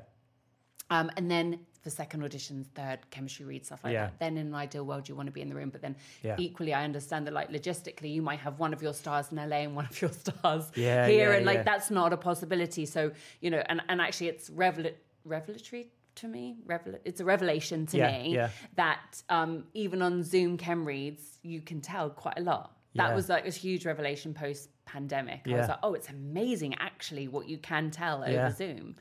Speaker 2: Um, and then for second auditions, third chemistry read stuff like
Speaker 1: Yeah.
Speaker 2: that. Then in an ideal world, you want to be in the room. But then
Speaker 1: Yeah.
Speaker 2: equally, I understand that like logistically, you might have one of your stars in LA and one of your <laughs> stars
Speaker 1: Yeah,
Speaker 2: here, and like that's not a possibility. So you know, and and actually, it's revel- revelatory to me. Revel- it's a revelation to me that um, even on Zoom chem reads, you can tell quite a lot. That was like a huge revelation post pandemic. I was like, oh, it's amazing actually what you can tell over. Zoom.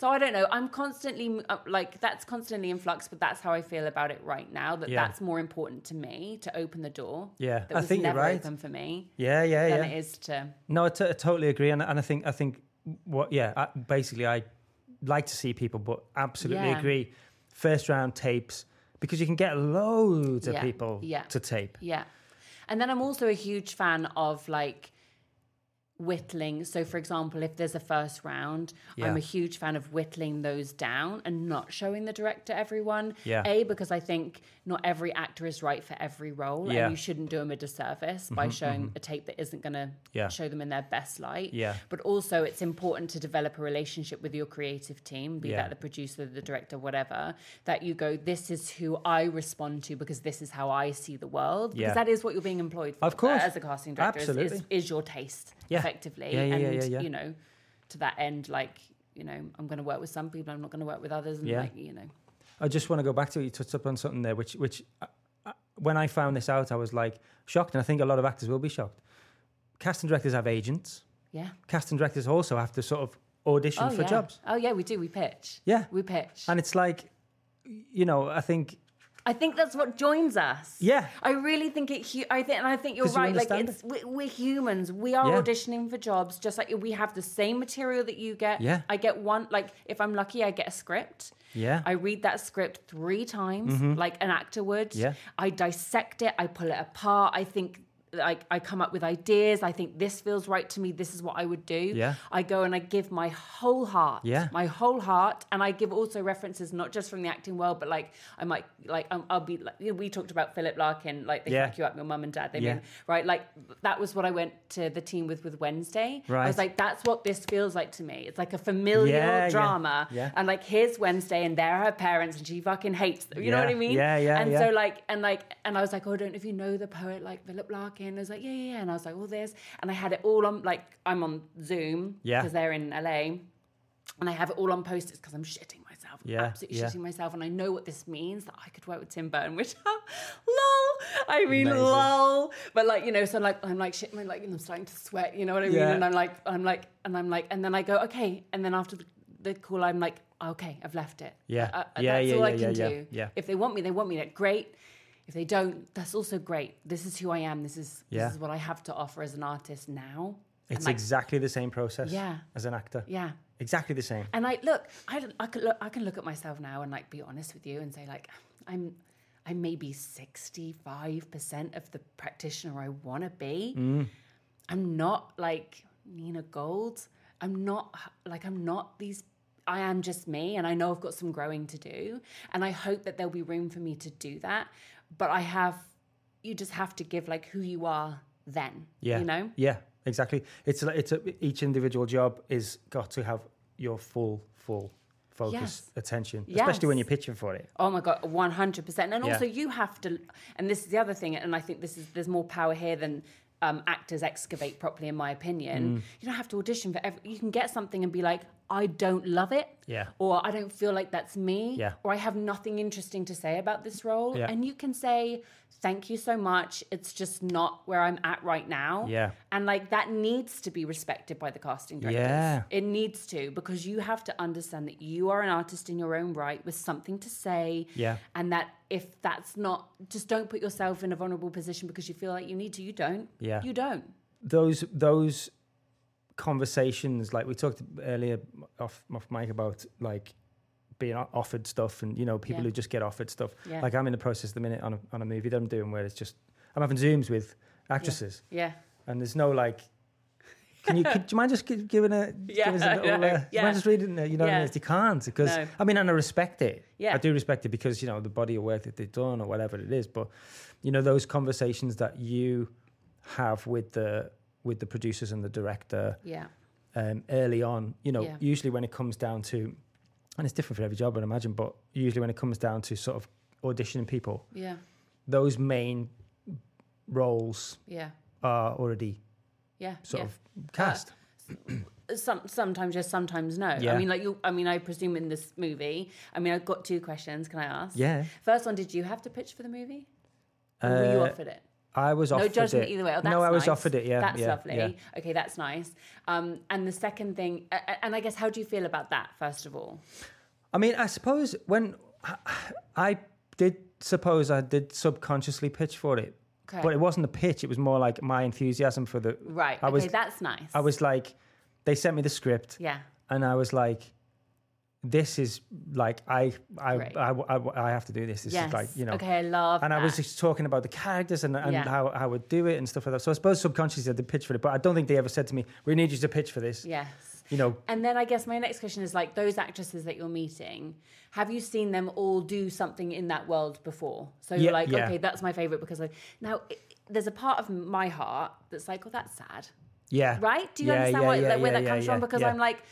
Speaker 2: So I don't know. I'm constantly like that's constantly in flux, but that's how I feel about it right now. That
Speaker 1: Yeah.
Speaker 2: that's more important to me to open the door.
Speaker 1: Yeah,
Speaker 2: that
Speaker 1: I
Speaker 2: was
Speaker 1: think you're
Speaker 2: never
Speaker 1: right.
Speaker 2: open for me
Speaker 1: yeah yeah
Speaker 2: than
Speaker 1: yeah
Speaker 2: it is to.
Speaker 1: No, I, t- I totally agree, and, and I think I think what yeah, I, basically I like to see people, but absolutely
Speaker 2: Yeah.
Speaker 1: agree. First round tapes because you can get loads of
Speaker 2: Yeah,
Speaker 1: people
Speaker 2: yeah.
Speaker 1: to tape.
Speaker 2: Yeah. And then I'm also a huge fan of like whittling. So, for example, if there's a first round, I'm a huge fan of whittling those down and not showing the director everyone.
Speaker 1: Yeah.
Speaker 2: A, because I think not every actor is right for every role,
Speaker 1: Yeah. Mm-hmm,
Speaker 2: and you shouldn't do them a disservice by showing a tape that isn't going to
Speaker 1: Yeah.
Speaker 2: show them in their best light.
Speaker 1: Yeah.
Speaker 2: But also, it's important to develop a relationship with your creative team, be
Speaker 1: Yeah.
Speaker 2: that the producer, the director, whatever, that you go, this is who I respond to because this is how I see the world. Because
Speaker 1: Yeah.
Speaker 2: that is what you're being employed for.
Speaker 1: Of course.
Speaker 2: As a casting director, is, is,
Speaker 1: Absolutely.
Speaker 2: is your taste,
Speaker 1: Yeah.
Speaker 2: effectively.
Speaker 1: Yeah,
Speaker 2: and, you know, to that end, like, you know, I'm going to work with some people, I'm not going to work with others. And,
Speaker 1: Yeah.
Speaker 2: like, you know,
Speaker 1: I just want to go back to you touched up on something there, which which uh, uh, when I found this out, I was like shocked, and I think a lot of actors will be shocked. Casting directors have agents.
Speaker 2: yeah.
Speaker 1: Casting directors also have to sort of audition
Speaker 2: Oh,
Speaker 1: for
Speaker 2: yeah.
Speaker 1: jobs.
Speaker 2: Oh, yeah, we do. We pitch.
Speaker 1: Yeah,
Speaker 2: We pitch.
Speaker 1: and it's like, you know, I think
Speaker 2: I think that's what joins us.
Speaker 1: Yeah.
Speaker 2: I really think it. hu- I think, and I think you're
Speaker 1: 'Cause you
Speaker 2: right. Like it's we, we're humans. We are
Speaker 1: Yeah.
Speaker 2: auditioning for jobs, just like we have the same material that you get.
Speaker 1: Yeah.
Speaker 2: I get one. Like if I'm lucky, I get a script.
Speaker 1: Yeah.
Speaker 2: I read that script three times, like an actor would.
Speaker 1: Mm-hmm. Yeah.
Speaker 2: I dissect it. I pull it apart. I think like I come up with ideas. I think this feels right to me. This is what I would do.
Speaker 1: Yeah.
Speaker 2: I go and I give my whole heart.
Speaker 1: Yeah.
Speaker 2: My whole heart, and I give also references not just from the acting world, but like I might like um, I'll be like we talked about Philip Larkin, like they
Speaker 1: Yeah.
Speaker 2: fuck you up, your mum and dad. They
Speaker 1: Yeah.
Speaker 2: mean right, like that was what I went to the team with with Wednesday.
Speaker 1: Right.
Speaker 2: I was like, that's what this feels like to me. It's like a familial
Speaker 1: Yeah, yeah.
Speaker 2: drama,
Speaker 1: Yeah.
Speaker 2: and like here's Wednesday, and there are her parents, and she fucking hates them. You know what I mean?
Speaker 1: Yeah, yeah,
Speaker 2: And
Speaker 1: yeah.
Speaker 2: so like and like and I was like, oh, I don't know if you know the poet like Philip Larkin. I was like, yeah, yeah, yeah. And I was like, oh, there's and I had it all on like I'm on Zoom
Speaker 1: Yeah.
Speaker 2: because they're in LA, and I have it all on post-its because I'm shitting myself,
Speaker 1: Yeah,
Speaker 2: absolutely
Speaker 1: yeah.
Speaker 2: shitting myself, and I know what this means that I could work with Tim Burton, which <laughs> lol, I mean
Speaker 1: Amazing.
Speaker 2: lol, but like you know, so I'm like I'm like shit, I'm like I'm starting to sweat, you know what I mean?
Speaker 1: Yeah.
Speaker 2: And I'm like I'm like and I'm like and then I go okay, and then after the, the call, I'm like okay, I've left it.
Speaker 1: Yeah.
Speaker 2: Uh, uh,
Speaker 1: Yeah,
Speaker 2: that's
Speaker 1: yeah,
Speaker 2: all I can
Speaker 1: yeah,
Speaker 2: do.
Speaker 1: yeah.
Speaker 2: If they want me, they want me. That's great. If they don't, that's also great. This is who I am. This is
Speaker 1: Yeah.
Speaker 2: this is what I have to offer as an artist now.
Speaker 1: It's
Speaker 2: like,
Speaker 1: exactly the same process
Speaker 2: Yeah.
Speaker 1: as an actor.
Speaker 2: yeah.
Speaker 1: Exactly the same.
Speaker 2: And I look, I, I can look, I can look at myself now and like be honest with you and say like, I'm, I'm maybe sixty five percent of the practitioner I want to be.
Speaker 1: Mm.
Speaker 2: I'm not like Nina Gold. I'm not like I'm not these. I am just me, and I know I've got some growing to do, and I hope that there'll be room for me to do that. But I have, you just have to give like who you are then.
Speaker 1: Yeah.
Speaker 2: you know.
Speaker 1: Yeah, exactly. It's like it's a, each individual job is got to have your full full focus
Speaker 2: Yes.
Speaker 1: attention, especially when you're pitching for it.
Speaker 2: Oh my god, one hundred percent. And
Speaker 1: Yeah.
Speaker 2: also, you have to. And this is the other thing. And I think this is there's more power here than um, actors excavate properly, in my opinion.
Speaker 1: Mm.
Speaker 2: You don't have to audition for every. You can get something and be like, I don't love it.
Speaker 1: Yeah.
Speaker 2: Or I don't feel like that's me.
Speaker 1: Yeah.
Speaker 2: Or I have nothing interesting to say about this role.
Speaker 1: Yeah.
Speaker 2: And you can say, thank you so much. It's just not where I'm at right now.
Speaker 1: Yeah.
Speaker 2: And like that needs to be respected by the casting directors.
Speaker 1: Yeah.
Speaker 2: It needs to because you have to understand that you are an artist in your own right with something to say.
Speaker 1: Yeah.
Speaker 2: And that if that's not, just don't put yourself in a vulnerable position because you feel like you need to. You don't.
Speaker 1: Yeah.
Speaker 2: You don't.
Speaker 1: Those those conversations, like we talked earlier off off mic about like being offered stuff, and you know people
Speaker 2: Yeah.
Speaker 1: who just get offered stuff.
Speaker 2: Yeah.
Speaker 1: Like I'm in the process at the minute on a, on a movie that I'm doing where it's just I'm having zooms with actresses,
Speaker 2: Yeah.
Speaker 1: and there's no like. Can you? Could, do you mind just gi- giving a?
Speaker 2: Yeah, <laughs>
Speaker 1: give us a little, uh,
Speaker 2: yeah.
Speaker 1: mind just reading it? You know, what I mean?
Speaker 2: Yeah.
Speaker 1: you can't because
Speaker 2: No.
Speaker 1: I mean, and I respect it.
Speaker 2: Yeah.
Speaker 1: I do respect it because you know the body of work that they've done or whatever it is. But you know those conversations that you have with the with the producers and the director
Speaker 2: Yeah.
Speaker 1: um, early on. You know,
Speaker 2: Yeah.
Speaker 1: usually when it comes down to, and it's different for every job, I'd imagine. But usually when it comes down to sort of auditioning people,
Speaker 2: Yeah.
Speaker 1: those main roles
Speaker 2: Yeah.
Speaker 1: are already
Speaker 2: Yeah.
Speaker 1: sort
Speaker 2: yeah.
Speaker 1: of cast.
Speaker 2: some sometimes yes, sometimes no.
Speaker 1: Yeah.
Speaker 2: I mean, like you. I mean, I presume in this movie. I mean, I've got two questions. Can I ask?
Speaker 1: yeah.
Speaker 2: First one, did you have to pitch for the movie? Or were you
Speaker 1: Uh,
Speaker 2: offered it?
Speaker 1: I was offered No
Speaker 2: judgment
Speaker 1: it.
Speaker 2: either way. Oh,
Speaker 1: no, I was offered it. Yeah,
Speaker 2: that's
Speaker 1: yeah,
Speaker 2: lovely.
Speaker 1: yeah.
Speaker 2: Okay, that's nice. Um, and the second thing, and I guess, how do you feel about that? First of all,
Speaker 1: I mean, I suppose when I did suppose I did subconsciously pitch for it,
Speaker 2: okay,
Speaker 1: but it wasn't a pitch. It was more like my enthusiasm for the.
Speaker 2: right?
Speaker 1: I
Speaker 2: okay,
Speaker 1: was-
Speaker 2: that's nice.
Speaker 1: I was like, they sent me the script,
Speaker 2: yeah,
Speaker 1: and I was like, this is like I I
Speaker 2: Great.
Speaker 1: I, I, I have to do this. This
Speaker 2: yes.
Speaker 1: is like you know.
Speaker 2: Okay, I love.
Speaker 1: And I was just talking about the characters and, and
Speaker 2: Yeah.
Speaker 1: how, how I would do it and stuff like that. So I suppose subconsciously I did pitch for it, but I don't think they ever said to me, "We need you to pitch for this."
Speaker 2: yes.
Speaker 1: You know,
Speaker 2: And then I guess my next question is like those actresses that you're meeting, have you seen them all do something in that world before? So
Speaker 1: Yeah,
Speaker 2: you're like,
Speaker 1: yeah.
Speaker 2: okay, that's my favorite because I now it, there's a part of my heart that's like, oh, that's sad,
Speaker 1: yeah,
Speaker 2: right? Do you understand what, like, where that comes from? Because. I'm like,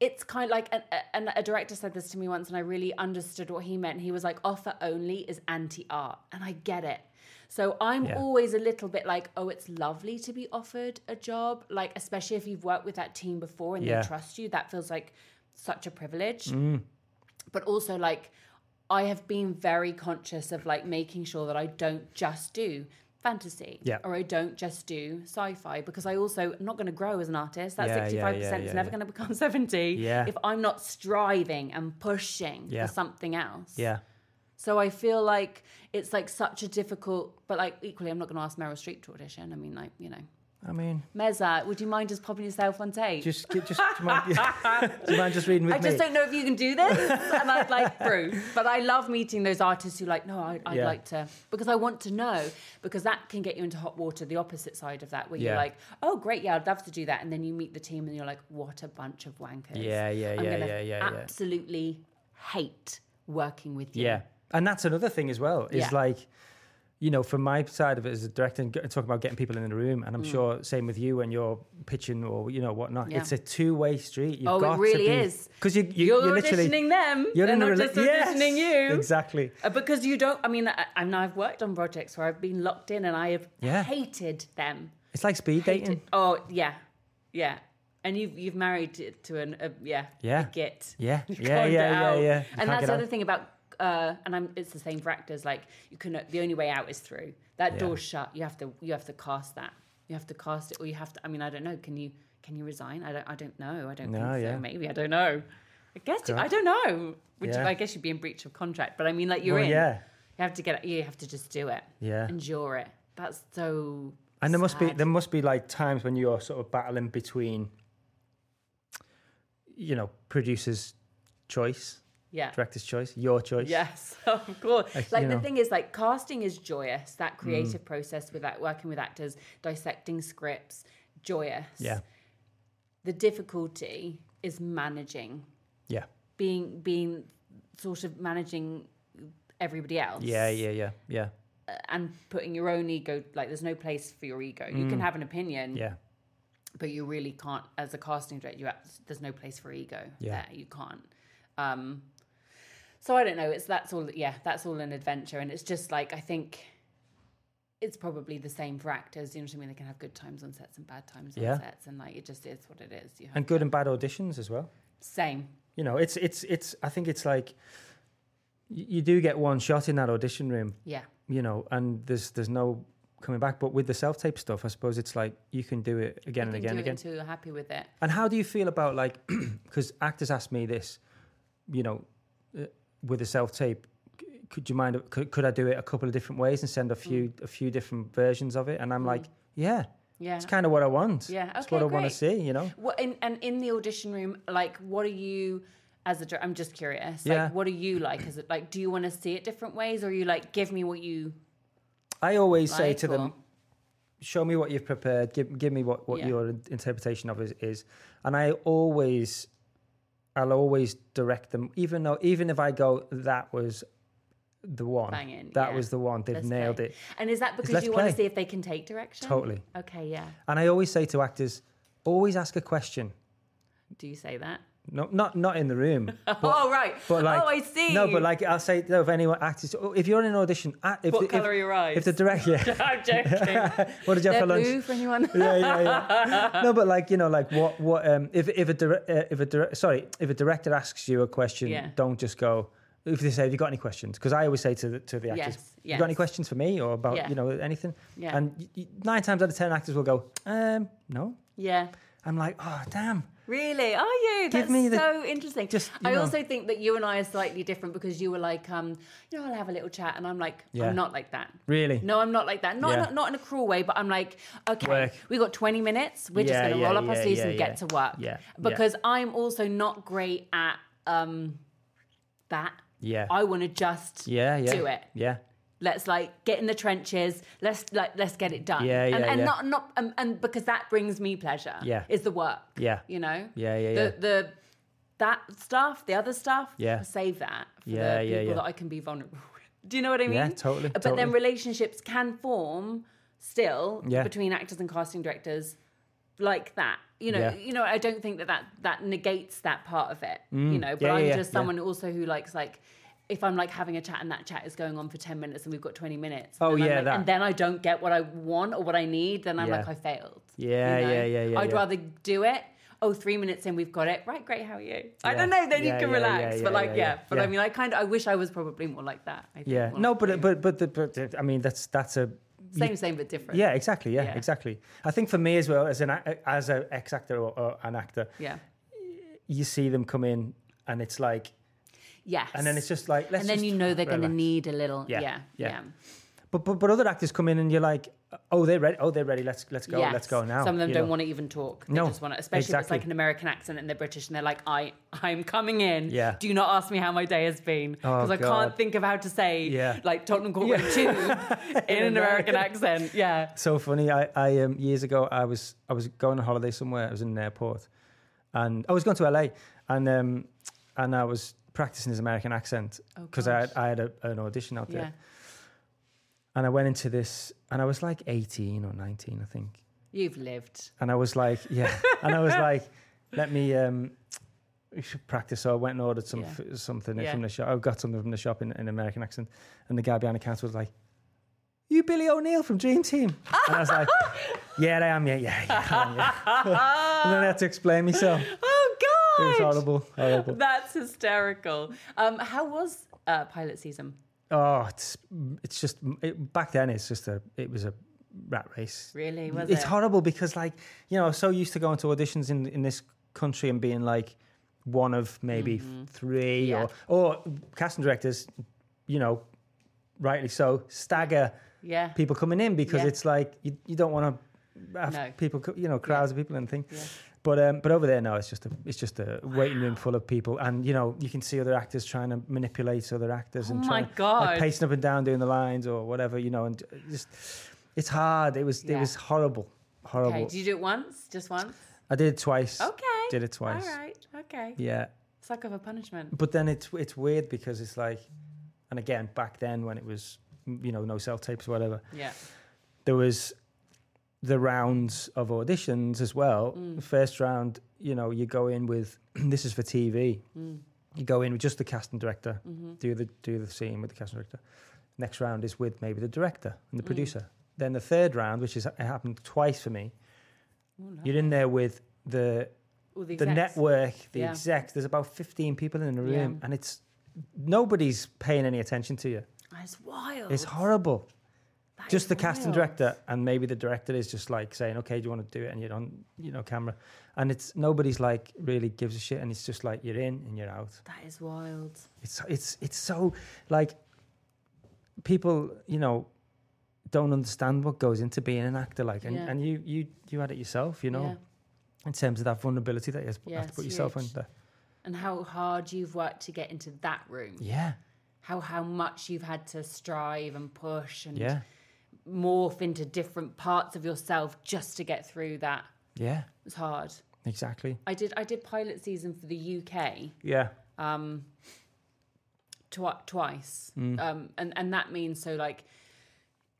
Speaker 2: it's kind of like, and a, director said this to me once, and I really understood what he meant. He was like, offer only is anti art, and I get it. So I'm
Speaker 1: Yeah.
Speaker 2: always a little bit like, oh, it's lovely to be offered a job, like especially if you've worked with that team before and
Speaker 1: Yeah.
Speaker 2: they trust you. That feels like such a privilege.
Speaker 1: Mm.
Speaker 2: But also like, I have been very conscious of like making sure that I don't just do fantasy
Speaker 1: Yeah.
Speaker 2: or I don't just do sci-fi because I also am not going to grow as an artist. That
Speaker 1: Yeah, yeah,
Speaker 2: 65%
Speaker 1: yeah,
Speaker 2: is
Speaker 1: yeah,
Speaker 2: never
Speaker 1: yeah.
Speaker 2: going to become <laughs> 70
Speaker 1: Yeah.
Speaker 2: if I'm not striving and pushing for something else.
Speaker 1: yeah,
Speaker 2: So I feel like it's like such a difficult, but like equally, I'm not going to ask Meryl Streep to audition. I mean, like you know,
Speaker 1: I mean,
Speaker 2: Meza, would you mind just popping yourself on tape?
Speaker 1: just just do you mind, <laughs> do you mind just reading with
Speaker 2: I
Speaker 1: me?
Speaker 2: I just don't know if you can do this, and I'd like <laughs> proof. But I love meeting those artists who like, no, I, I'd
Speaker 1: Yeah.
Speaker 2: like to because I want to know because that can get you into hot water. The opposite side of that, where you're like, oh, great, yeah, I'd love to do that, and then you meet the team and you're like, what a bunch of wankers.
Speaker 1: Yeah, yeah,
Speaker 2: I'm
Speaker 1: yeah, yeah, yeah, yeah.
Speaker 2: Absolutely hate working with you.
Speaker 1: Yeah, and that's another thing as well. Is
Speaker 2: Yeah.
Speaker 1: like, you know, from my side of it as a director, and talking about getting people in the room, and I'm sure same with you when you're pitching or you know whatnot.
Speaker 2: Mm. Yeah.
Speaker 1: It's a two way street. You've
Speaker 2: Oh, it
Speaker 1: got
Speaker 2: really
Speaker 1: to be,
Speaker 2: is.
Speaker 1: because you, you
Speaker 2: You're,
Speaker 1: you're literally
Speaker 2: auditioning them.
Speaker 1: you're
Speaker 2: They're
Speaker 1: in a
Speaker 2: not
Speaker 1: rela-
Speaker 2: just auditioning
Speaker 1: Yes,
Speaker 2: you.
Speaker 1: exactly.
Speaker 2: Uh, Because you don't, I mean, I, I know I've worked on projects where I've been locked in and I have
Speaker 1: Yeah.
Speaker 2: hated them.
Speaker 1: It's like speed
Speaker 2: Hated-
Speaker 1: dating.
Speaker 2: Oh, yeah. Yeah. And you've you've married it to an, a, yeah,
Speaker 1: Yeah.
Speaker 2: git.
Speaker 1: Yeah, <laughs>
Speaker 2: You
Speaker 1: yeah, yeah, yeah, yeah.
Speaker 2: And that's the other thing about, uh, and I'm, it's the same for actors. Like you can, the only way out is through. That
Speaker 1: Yeah.
Speaker 2: door's shut. You have to, you have to cast that. You have to cast it, or you have to. I mean, I don't know. Can you, can you resign? I don't, I don't know. I don't
Speaker 1: No,
Speaker 2: think
Speaker 1: yeah.
Speaker 2: so. Maybe I don't know. I guess you, I don't know. Which
Speaker 1: Yeah.
Speaker 2: I guess you'd be in breach of contract. But I mean, like you're
Speaker 1: Well,
Speaker 2: in.
Speaker 1: yeah,
Speaker 2: You have to get. You have to just do it.
Speaker 1: yeah.
Speaker 2: Endure it. That's so.
Speaker 1: And there must be there must be like times when you're sort of battling between, you know, producer's choice,
Speaker 2: Yeah.
Speaker 1: director's choice, your choice.
Speaker 2: Yes, <laughs> of course.
Speaker 1: Like,
Speaker 2: Like the
Speaker 1: know. Mm.
Speaker 2: thing is, like casting is joyous. That creative process with that working with actors, dissecting scripts, joyous.
Speaker 1: Yeah.
Speaker 2: The difficulty is managing,
Speaker 1: Yeah.
Speaker 2: being being sort of managing everybody else.
Speaker 1: Yeah. Yeah. Yeah. Yeah.
Speaker 2: uh, And putting your own ego. Like there's no place for your ego. You can have an opinion,
Speaker 1: Mm. Yeah.
Speaker 2: but you really can't. As a casting director, you have, there's no place for ego.
Speaker 1: Yeah.
Speaker 2: There, you can't. Um, so I don't know. It's that's all. Yeah, that's all an adventure, and it's just like I think it's probably the same for actors. You know what I mean? They can have good times on sets and bad times on
Speaker 1: Yeah.
Speaker 2: sets, and like it just is what it is. You
Speaker 1: And good and bad auditions as well.
Speaker 2: same.
Speaker 1: You know, it's it's it's. I think it's like you, you do get one shot in that audition room.
Speaker 2: Yeah,
Speaker 1: You know, and there's there's no coming back. But with the self tape stuff, I suppose it's like you can do it again and again and again.
Speaker 2: until you're happy with it.
Speaker 1: And how do you feel about like <clears throat> because actors ask me this, you know, with the self tape, could you mind? Could, could I do it a couple of different ways and send a few
Speaker 2: Mm.
Speaker 1: a few different versions of it? And I'm like, yeah,
Speaker 2: Yeah.
Speaker 1: it's kind of what I want.
Speaker 2: Yeah,
Speaker 1: it's
Speaker 2: okay,
Speaker 1: what I want to see. You know,
Speaker 2: What in, and in the audition room, like, what are you as a? I'm just curious.
Speaker 1: Yeah.
Speaker 2: Like, what are you like? Is it like, do you want to see it different ways, or are you like, give me what you
Speaker 1: I always say
Speaker 2: like?
Speaker 1: to them, show me what you've prepared. Give give me what what
Speaker 2: Yeah.
Speaker 1: your interpretation of it is. And I always, I'll always direct them, even though even if I go that was the one,
Speaker 2: Banging,
Speaker 1: that
Speaker 2: yeah.
Speaker 1: was the one, they've
Speaker 2: Let's
Speaker 1: nailed
Speaker 2: play.
Speaker 1: it
Speaker 2: And is that because
Speaker 1: let's
Speaker 2: you want to see if they can take direction?
Speaker 1: totally.
Speaker 2: Okay, yeah.
Speaker 1: And I always say to actors, always ask a question.
Speaker 2: Do you say that?
Speaker 1: No, not not in the room. <laughs>
Speaker 2: oh right.
Speaker 1: But like,
Speaker 2: oh, I see.
Speaker 1: No, but like I'll say, no, if anyone actors, oh, if you're in an audition, a- if
Speaker 2: what
Speaker 1: the,
Speaker 2: colour are
Speaker 1: if,
Speaker 2: your eyes?
Speaker 1: if the director, <laughs> yeah,
Speaker 2: I'm joking. <laughs>
Speaker 1: what did you have
Speaker 2: They're
Speaker 1: for lunch?
Speaker 2: blue for anyone.
Speaker 1: yeah, yeah, yeah. No, but like you know, like what, what? Um, if if a dire- uh, if a dire- sorry, if a director asks you a question,
Speaker 2: Yeah.
Speaker 1: don't just go. If they say, "Have you got any questions?" Because I always say to the, to the actors,
Speaker 2: Yes,
Speaker 1: "You got any questions for me or about
Speaker 2: Yeah.
Speaker 1: you know anything?"
Speaker 2: Yeah.
Speaker 1: And y- y- nine times out of ten, actors will go, "Um, no."
Speaker 2: yeah.
Speaker 1: I'm like, "Oh, damn."
Speaker 2: Really? Are you?
Speaker 1: Give
Speaker 2: That's
Speaker 1: me the-
Speaker 2: so interesting.
Speaker 1: just,
Speaker 2: I
Speaker 1: know.
Speaker 2: also think that you and I are slightly different because you were like, um, you know, I'll have a little chat, and I'm like,
Speaker 1: Yeah.
Speaker 2: I'm not like that.
Speaker 1: Really?
Speaker 2: No, I'm not like that. Not,
Speaker 1: Yeah.
Speaker 2: not not in a cruel way, but I'm like, okay,
Speaker 1: Work.
Speaker 2: we got 20 minutes. We're just going to
Speaker 1: yeah,
Speaker 2: roll up our sleeves
Speaker 1: yeah,
Speaker 2: and
Speaker 1: yeah.
Speaker 2: get to work.
Speaker 1: Yeah, yeah.
Speaker 2: Because I'm also not great at um, that.
Speaker 1: Yeah.
Speaker 2: I want to just
Speaker 1: yeah, yeah.
Speaker 2: do it.
Speaker 1: Yeah.
Speaker 2: Let's like get in the trenches. Let's like let's get it done.
Speaker 1: Yeah,
Speaker 2: and,
Speaker 1: yeah,
Speaker 2: and
Speaker 1: yeah.
Speaker 2: not not and, and because that brings me pleasure.
Speaker 1: Yeah.
Speaker 2: is the work.
Speaker 1: Yeah.
Speaker 2: you know.
Speaker 1: Yeah, yeah,
Speaker 2: The
Speaker 1: yeah.
Speaker 2: the that stuff, the other stuff.
Speaker 1: Yeah.
Speaker 2: save that for
Speaker 1: Yeah,
Speaker 2: the
Speaker 1: yeah,
Speaker 2: people
Speaker 1: yeah.
Speaker 2: that I can be vulnerable. <laughs> with. Do you know what I mean?
Speaker 1: Yeah, totally,
Speaker 2: But
Speaker 1: totally.
Speaker 2: then relationships can form still
Speaker 1: Yeah.
Speaker 2: between actors and casting directors like that. You know,
Speaker 1: Yeah.
Speaker 2: you know. I don't think that that that negates that part of it. You know, but
Speaker 1: Mm. Yeah, yeah,
Speaker 2: I'm
Speaker 1: yeah,
Speaker 2: just
Speaker 1: yeah.
Speaker 2: someone also who likes like. If I'm like having a chat and that chat is going on for 10 minutes and we've got 20 minutes.
Speaker 1: Oh,
Speaker 2: and
Speaker 1: yeah,
Speaker 2: like-
Speaker 1: that.
Speaker 2: And then I don't get what I want or what I need, then I'm
Speaker 1: Yeah.
Speaker 2: like, I failed.
Speaker 1: Yeah, yeah, yeah, yeah,
Speaker 2: I'd
Speaker 1: yeah.
Speaker 2: rather do it. Oh, three minutes in, we've got it. Right, great. How are you? I don't know. Then you can relax. but like,
Speaker 1: yeah.
Speaker 2: But I mean, I kind of, I wish I was probably more like that. I think,
Speaker 1: Yeah. No,
Speaker 2: like
Speaker 1: but but but the but I mean that's that's a
Speaker 2: same, same, but different.
Speaker 1: yeah exactly yeah,
Speaker 2: Yeah.
Speaker 1: exactly. I think for me as well as an as an ex actor or, or an actor,
Speaker 2: Yeah.
Speaker 1: you see them come in and it's like
Speaker 2: Yes.
Speaker 1: and then it's just like let's
Speaker 2: and then you know they're going to need a little.
Speaker 1: Yeah,
Speaker 2: Yeah.
Speaker 1: yeah.
Speaker 2: Yeah.
Speaker 1: But, but but other actors come in and you're like oh, they're ready. Oh, they're ready. Let's let's go. Let's go now.
Speaker 2: Some of them don't
Speaker 1: know.
Speaker 2: want to even talk. They
Speaker 1: No,
Speaker 2: just want to, especially if it's like an American accent and they're British and they're like, I, I'm coming in.
Speaker 1: Yeah.
Speaker 2: Do not ask me how my day has been.
Speaker 1: Oh,
Speaker 2: Because I
Speaker 1: God.
Speaker 2: can't think of how to say
Speaker 1: Yeah.
Speaker 2: like Tottenham Court <laughs> Road Tube <laughs> in an American accent. Yeah. <laughs>
Speaker 1: so funny. I, I um, years ago, I was I was going on holiday somewhere. I was in an airport, and I was going to LA, and um, and I was practicing his American accent
Speaker 2: Oh,
Speaker 1: because I had. I had a, an audition out there,
Speaker 2: Yeah.
Speaker 1: and I went into this, and I was like eighteen or nineteen, I think,
Speaker 2: You've lived.
Speaker 1: and I was like, yeah, and I was <laughs> like, let me. Um, we should practice. So I went and ordered some
Speaker 2: Yeah.
Speaker 1: f- something
Speaker 2: Yeah.
Speaker 1: from the shop. I got something from the shop in, in American accent, and the guy behind the counter was like, "You Billy O'Neill from Dream Team?" And I was like, <laughs> "Yeah, I am. Yeah, yeah, yeah." I am, yeah. <laughs> and then I had to explain myself. It was horrible, horrible.
Speaker 2: That's hysterical. Um, how was uh, pilot season?
Speaker 1: Oh, it's it's just it, back then. It's just a it was a rat race.
Speaker 2: Really? Was
Speaker 1: it's
Speaker 2: it?
Speaker 1: horrible because like you know I was so used to going to auditions in in this country and being like one of maybe three
Speaker 2: Mm-hmm. Yeah.
Speaker 1: or or casting directors, you know, rightly so, stagger
Speaker 2: Yeah.
Speaker 1: people coming in because
Speaker 2: Yeah.
Speaker 1: it's like you, you don't want to have
Speaker 2: No.
Speaker 1: people you know crowds of people and things.
Speaker 2: Yeah.
Speaker 1: But um, but over there no, it's just a it's just a waiting room full of people, and you know you can see other actors trying to manipulate other actors and
Speaker 2: Oh my
Speaker 1: trying
Speaker 2: God.
Speaker 1: like pacing up and down doing the lines or whatever, you know, and just it's hard. It was it was horrible, horrible.
Speaker 2: Okay. Did you do it once? Just once?
Speaker 1: I did it twice.
Speaker 2: Okay.
Speaker 1: Did it twice.
Speaker 2: All right. Okay.
Speaker 1: Yeah,
Speaker 2: It's like of a punishment.
Speaker 1: but then it's it's weird because it's like, and again back then when it was you know no self tapes or whatever,
Speaker 2: Yeah.
Speaker 1: there was the rounds of auditions as well.
Speaker 2: Mm.
Speaker 1: First round, you know, you go in with <clears throat> this is for TV.
Speaker 2: Mm.
Speaker 1: You go in with just the casting director,
Speaker 2: Mm-hmm.
Speaker 1: do the do the scene with the casting director. Next round is with maybe the director and the
Speaker 2: Mm.
Speaker 1: producer. Then the third round, which it happened twice for me,
Speaker 2: Oh, no.
Speaker 1: you're in there with the
Speaker 2: All the,
Speaker 1: the network, the
Speaker 2: Yeah.
Speaker 1: execs. There's about 15 people in the room,
Speaker 2: Yeah.
Speaker 1: and it's nobody's paying any attention to you.
Speaker 2: It's wild.
Speaker 1: It's horrible.
Speaker 2: That
Speaker 1: just the casting director, and maybe the director is just like saying, "Okay, do you want to do it?" And you're on, you know, camera, and it's nobody's like really gives a shit, and it's just like you're in and you're out.
Speaker 2: That is wild.
Speaker 1: It's it's it's so like people, you know, don't understand what goes into being an actor, like, and,
Speaker 2: Yeah.
Speaker 1: and you you you had it yourself, you know,
Speaker 2: Yeah.
Speaker 1: in terms of that vulnerability that you have to-
Speaker 2: Yeah,
Speaker 1: to put yourself
Speaker 2: huge.
Speaker 1: under.
Speaker 2: And how hard you've worked to get into that room.
Speaker 1: Yeah,
Speaker 2: How how much you've had to strive and push and
Speaker 1: yeah,
Speaker 2: morph into different parts of yourself just to get through that.
Speaker 1: yeah,
Speaker 2: It's hard.
Speaker 1: exactly.
Speaker 2: I did I did pilot season for the UK
Speaker 1: Yeah,
Speaker 2: um, twi- twice,
Speaker 1: Mm.
Speaker 2: um, and and that means so like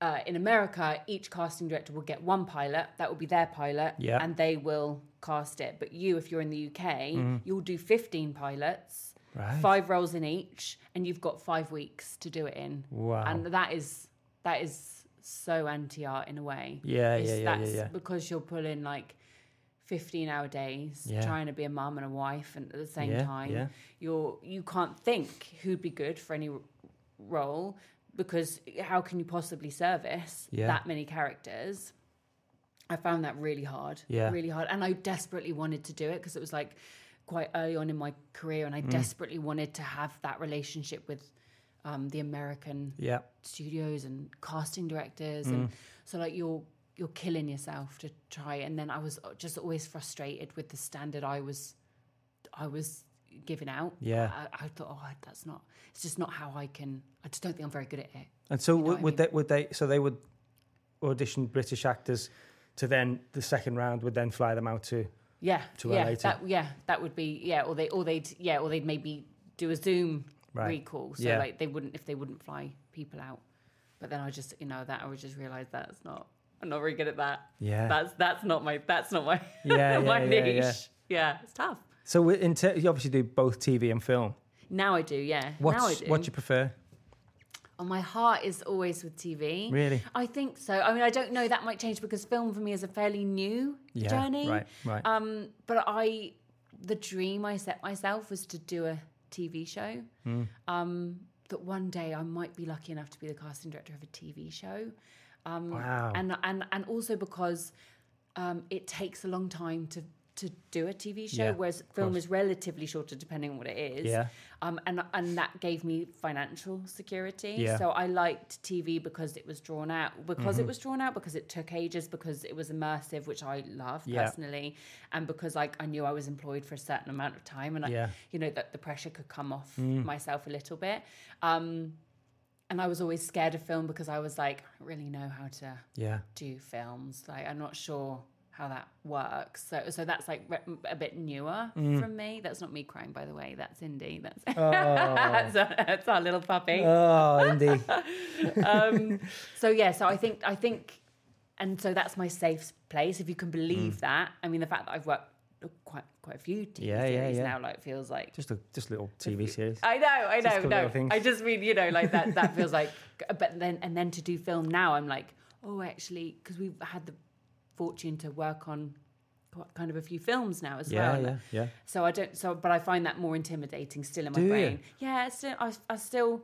Speaker 2: uh, in America, each casting director will get one pilot that will be their pilot,
Speaker 1: Yeah.
Speaker 2: and they will cast it. But you, if you're in the UK, you'll do 15 pilots,
Speaker 1: Mm. right.
Speaker 2: five roles in each, and you've got five weeks to do it in.
Speaker 1: Wow.
Speaker 2: And that is that is so anti art in a way.
Speaker 1: Yeah,
Speaker 2: It's-
Speaker 1: yeah, yeah, yeah,
Speaker 2: that's
Speaker 1: yeah.
Speaker 2: Because you're pulling like 15 hour days
Speaker 1: Yeah.
Speaker 2: trying to be a mum and a wife and at the same
Speaker 1: Yeah,
Speaker 2: time
Speaker 1: yeah.
Speaker 2: you're you can't think who'd be good for any r- role because how can you possibly service
Speaker 1: Yeah.
Speaker 2: that many characters i found that really hard
Speaker 1: Yeah.
Speaker 2: really hard and i desperately wanted to do it because it was like quite early on in my career and i
Speaker 1: Mm.
Speaker 2: desperately wanted to have that relationship with um, the american
Speaker 1: Yeah,
Speaker 2: studios and casting directors
Speaker 1: Mm.
Speaker 2: and so like you're you're killing yourself to try. And then i was just always frustrated with the standard i was i was giving out.
Speaker 1: Yeah.
Speaker 2: i, I thought oh that's not it's just not how i can i just don't think i'm very good at it.
Speaker 1: And so
Speaker 2: You know
Speaker 1: would,
Speaker 2: what I
Speaker 1: would they would they so they would audition British actors to then the second round would then fly them out to
Speaker 2: yeah
Speaker 1: To
Speaker 2: yeah
Speaker 1: LA to-
Speaker 2: that yeah that would be yeah or they or they'd yeah or they'd maybe do a zoom
Speaker 1: Right.
Speaker 2: recall so
Speaker 1: Yeah.
Speaker 2: like they wouldn't if they wouldn't fly people out but then i just you know that i would just realize that's not i'm not very good at that
Speaker 1: yeah.
Speaker 2: that's that's not my that's not my
Speaker 1: Yeah, <laughs>
Speaker 2: my
Speaker 1: yeah,
Speaker 2: niche.
Speaker 1: yeah.
Speaker 2: Yeah. it's tough.
Speaker 1: So in ter- you obviously do both TV and film.
Speaker 2: Now I do, yeah.
Speaker 1: What's
Speaker 2: now I do.
Speaker 1: what do you prefer?
Speaker 2: oh, my heart is always with TV.
Speaker 1: Really?
Speaker 2: I think so. I mean, I don't know. That might change because film for me is a fairly new
Speaker 1: Yeah.
Speaker 2: journey.
Speaker 1: Right. Right.
Speaker 2: Um, but I, the dream I set myself was to do a TV show.
Speaker 1: Hmm.
Speaker 2: Um, that one day I might be lucky enough to be the casting director of a TV show. Um,
Speaker 1: Wow.
Speaker 2: And and and also because um, it takes a long time to to do a TV show,
Speaker 1: Yeah,
Speaker 2: whereas film is relatively shorter depending on what it is.
Speaker 1: Yeah.
Speaker 2: Um, and and that gave me financial security.
Speaker 1: Yeah. Mm-hmm.
Speaker 2: So I liked TV because it was drawn out, because it was drawn out, because it took ages, because it was immersive, which I love
Speaker 1: Yeah.
Speaker 2: personally, and because like I knew I was employed for a certain amount of time, and I,
Speaker 1: Yeah.
Speaker 2: you know that the pressure could come off
Speaker 1: Mm.
Speaker 2: myself a little bit. Um, and I was always scared of film because I was like, I really know how to
Speaker 1: Yeah.
Speaker 2: do films. Like, I'm not sure how that works. So, so that's like re- a bit newer
Speaker 1: Mm.
Speaker 2: from me. That's not me crying, by the way. That's Indy. That's <laughs>
Speaker 1: Oh,
Speaker 2: that's, our, that's our little puppy.
Speaker 1: oh Indy. <laughs>
Speaker 2: um, so yeah, so I think I think, and so that's my safe place. If you can believe that, I mean, the fact that I've worked quite quite a few TV
Speaker 1: Yeah, yeah,
Speaker 2: series
Speaker 1: yeah.
Speaker 2: now, like feels like
Speaker 1: Just a just little TV series.
Speaker 2: I know, I know, no.
Speaker 1: things.
Speaker 2: I just mean, you know, like that. That feels like, <laughs> but then and then to do film now, I'm like, oh, actually, because we've had the fortune to work on kind of a few films now as
Speaker 1: Yeah,
Speaker 2: well.
Speaker 1: yeah, yeah.
Speaker 2: So I don't. So, but I find that more intimidating still in my
Speaker 1: Do you?
Speaker 2: brain. Yeah, it's still. I, I still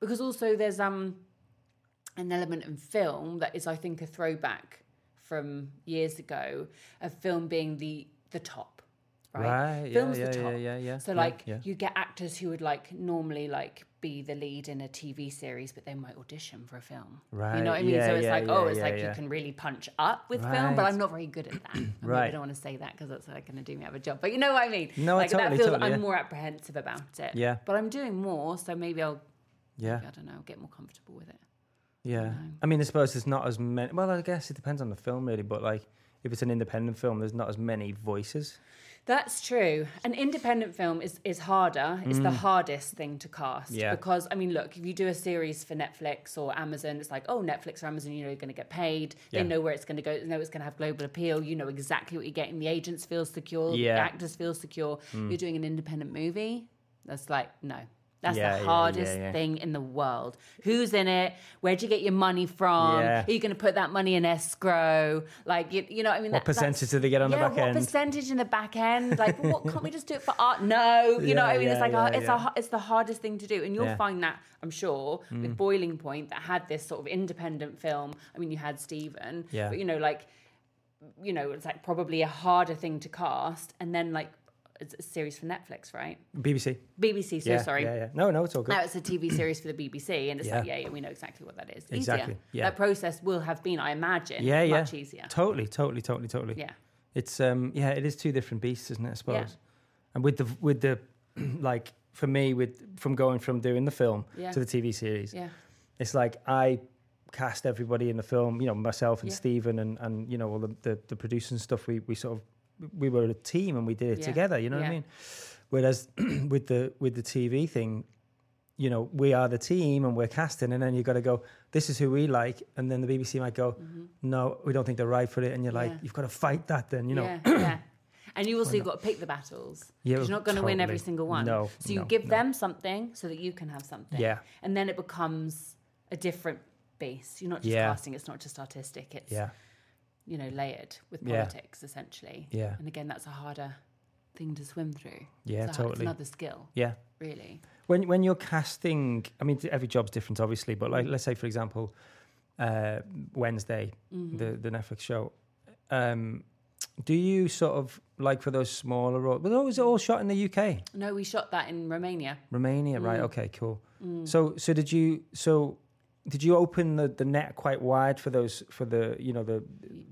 Speaker 2: because also there's um an element in film that is, I think, a throwback from years ago of film being the the top. Right.
Speaker 1: Right,
Speaker 2: Film's
Speaker 1: yeah,
Speaker 2: the
Speaker 1: yeah,
Speaker 2: top.
Speaker 1: yeah, yeah,
Speaker 2: So
Speaker 1: yeah,
Speaker 2: like
Speaker 1: yeah.
Speaker 2: you get actors who would like normally like be the lead in a TV series, but they might audition for a film.
Speaker 1: Right.
Speaker 2: You know what I mean?
Speaker 1: yeah,
Speaker 2: so it's
Speaker 1: yeah,
Speaker 2: like, oh, it's like you can really punch up with film, but I'm not very good at that. <clears throat> I, mean, I don't want to say that because that's like going to do me out of a job. But you know what I mean?
Speaker 1: No, I
Speaker 2: like that
Speaker 1: totally,
Speaker 2: feels
Speaker 1: totally,
Speaker 2: I'm more apprehensive about it.
Speaker 1: Yeah.
Speaker 2: But I'm doing more, so maybe I'll
Speaker 1: Yeah.
Speaker 2: I don't know, get more comfortable with it.
Speaker 1: Yeah. I mean, I suppose there's not as many. Well, I guess it depends on the film, really. But like, if it's an independent film, there's not as many voices.
Speaker 2: That's true. An independent film is, is harder. It's the hardest thing to cast.
Speaker 1: Mm. Yeah.
Speaker 2: Because, I mean, look, if you do a series for Netflix or Amazon, it's like, oh, Netflix or Amazon, you know, you're going to get paid.
Speaker 1: Yeah.
Speaker 2: They know where it's going to go. They know it's going to have global appeal. You know exactly what you're getting. The agents feel secure.
Speaker 1: Yeah. Mm.
Speaker 2: The actors feel secure. You're doing an independent movie. That's like, no. That's
Speaker 1: Yeah,
Speaker 2: the hardest
Speaker 1: yeah, yeah.
Speaker 2: thing in the world. Who's in it? Where'd you get your money from? Are you going to put that money in escrow? Like, you, you know, what I mean,
Speaker 1: What
Speaker 2: that-
Speaker 1: percentage do they get on the back
Speaker 2: what
Speaker 1: end?
Speaker 2: percentage in the back end? Like, what can't we just do it for art? No, you know, what I mean, it's like it's a it's the hardest thing to do, and you'll.
Speaker 1: Mm.
Speaker 2: find that I'm sure with Boiling Point that had this sort of independent film. I mean, you had Stephen, but you know, like, you know, it's like probably a harder thing to cast, and then like a series for Netflix, right?
Speaker 1: BBC.
Speaker 2: BBC. So
Speaker 1: yeah,
Speaker 2: sorry.
Speaker 1: Yeah, yeah. No, no, it's all good.
Speaker 2: Now it's a TV series for the BBC, and it's like,
Speaker 1: Yeah.
Speaker 2: yeah, yeah, we know exactly what that is.
Speaker 1: Exactly,
Speaker 2: Easier.
Speaker 1: yeah.
Speaker 2: That process will have been, I imagine,
Speaker 1: yeah, yeah.
Speaker 2: much easier.
Speaker 1: Totally, totally, totally, totally.
Speaker 2: Yeah.
Speaker 1: It's um, yeah, it is two different beasts, isn't it? I suppose.
Speaker 2: Yeah.
Speaker 1: And with the with the <clears throat> like for me with from going from doing the film
Speaker 2: Yeah.
Speaker 1: to the TV series,
Speaker 2: Yeah.
Speaker 1: it's like I cast everybody in the film. You know, myself and
Speaker 2: Yeah.
Speaker 1: Stephen and and you know all the the, the producers and stuff. We we sort of we were a team and we did it
Speaker 2: Yeah.
Speaker 1: together. You know what I mean? Whereas <clears throat> with the with the TV thing, you know, we are the team and we're casting, and then you got to go. This is who we like, and then the BBC might go, no, we don't think they're right for it, and you're like,
Speaker 2: Mm-hmm. Yeah.
Speaker 1: you've got to fight that. Then you know,
Speaker 2: Yeah, yeah. <clears throat> And you also you've got to pick the battles.
Speaker 1: Yeah,
Speaker 2: you're not going to win every single one.
Speaker 1: No,
Speaker 2: So you
Speaker 1: no,
Speaker 2: give
Speaker 1: no.
Speaker 2: them something so that you can have something.
Speaker 1: Yeah.
Speaker 2: And then it becomes a different base. You're not just
Speaker 1: Yeah.
Speaker 2: casting. It's not just artistic. It's
Speaker 1: yeah,
Speaker 2: you know layered with
Speaker 1: Yeah.
Speaker 2: politics essentially.
Speaker 1: Yeah.
Speaker 2: And again, that's a harder thing to swim through.
Speaker 1: Yeah,
Speaker 2: It's a hard- It's
Speaker 1: totally.
Speaker 2: another skill,
Speaker 1: yeah.
Speaker 2: really.
Speaker 1: When when you're casting, I mean, every job's different, obviously, but
Speaker 2: Mm.
Speaker 1: like, let's say, for example, uh, Wednesday,
Speaker 2: Mm-hmm.
Speaker 1: the the Netflix show. Um, do you sort of like for those smaller roles? Well, was it all shot in the UK,
Speaker 2: No, we shot that in Romania.
Speaker 1: Romania,
Speaker 2: Mm.
Speaker 1: right? Okay, cool. So so did you so did you open the, the net quite wide for those for the you know the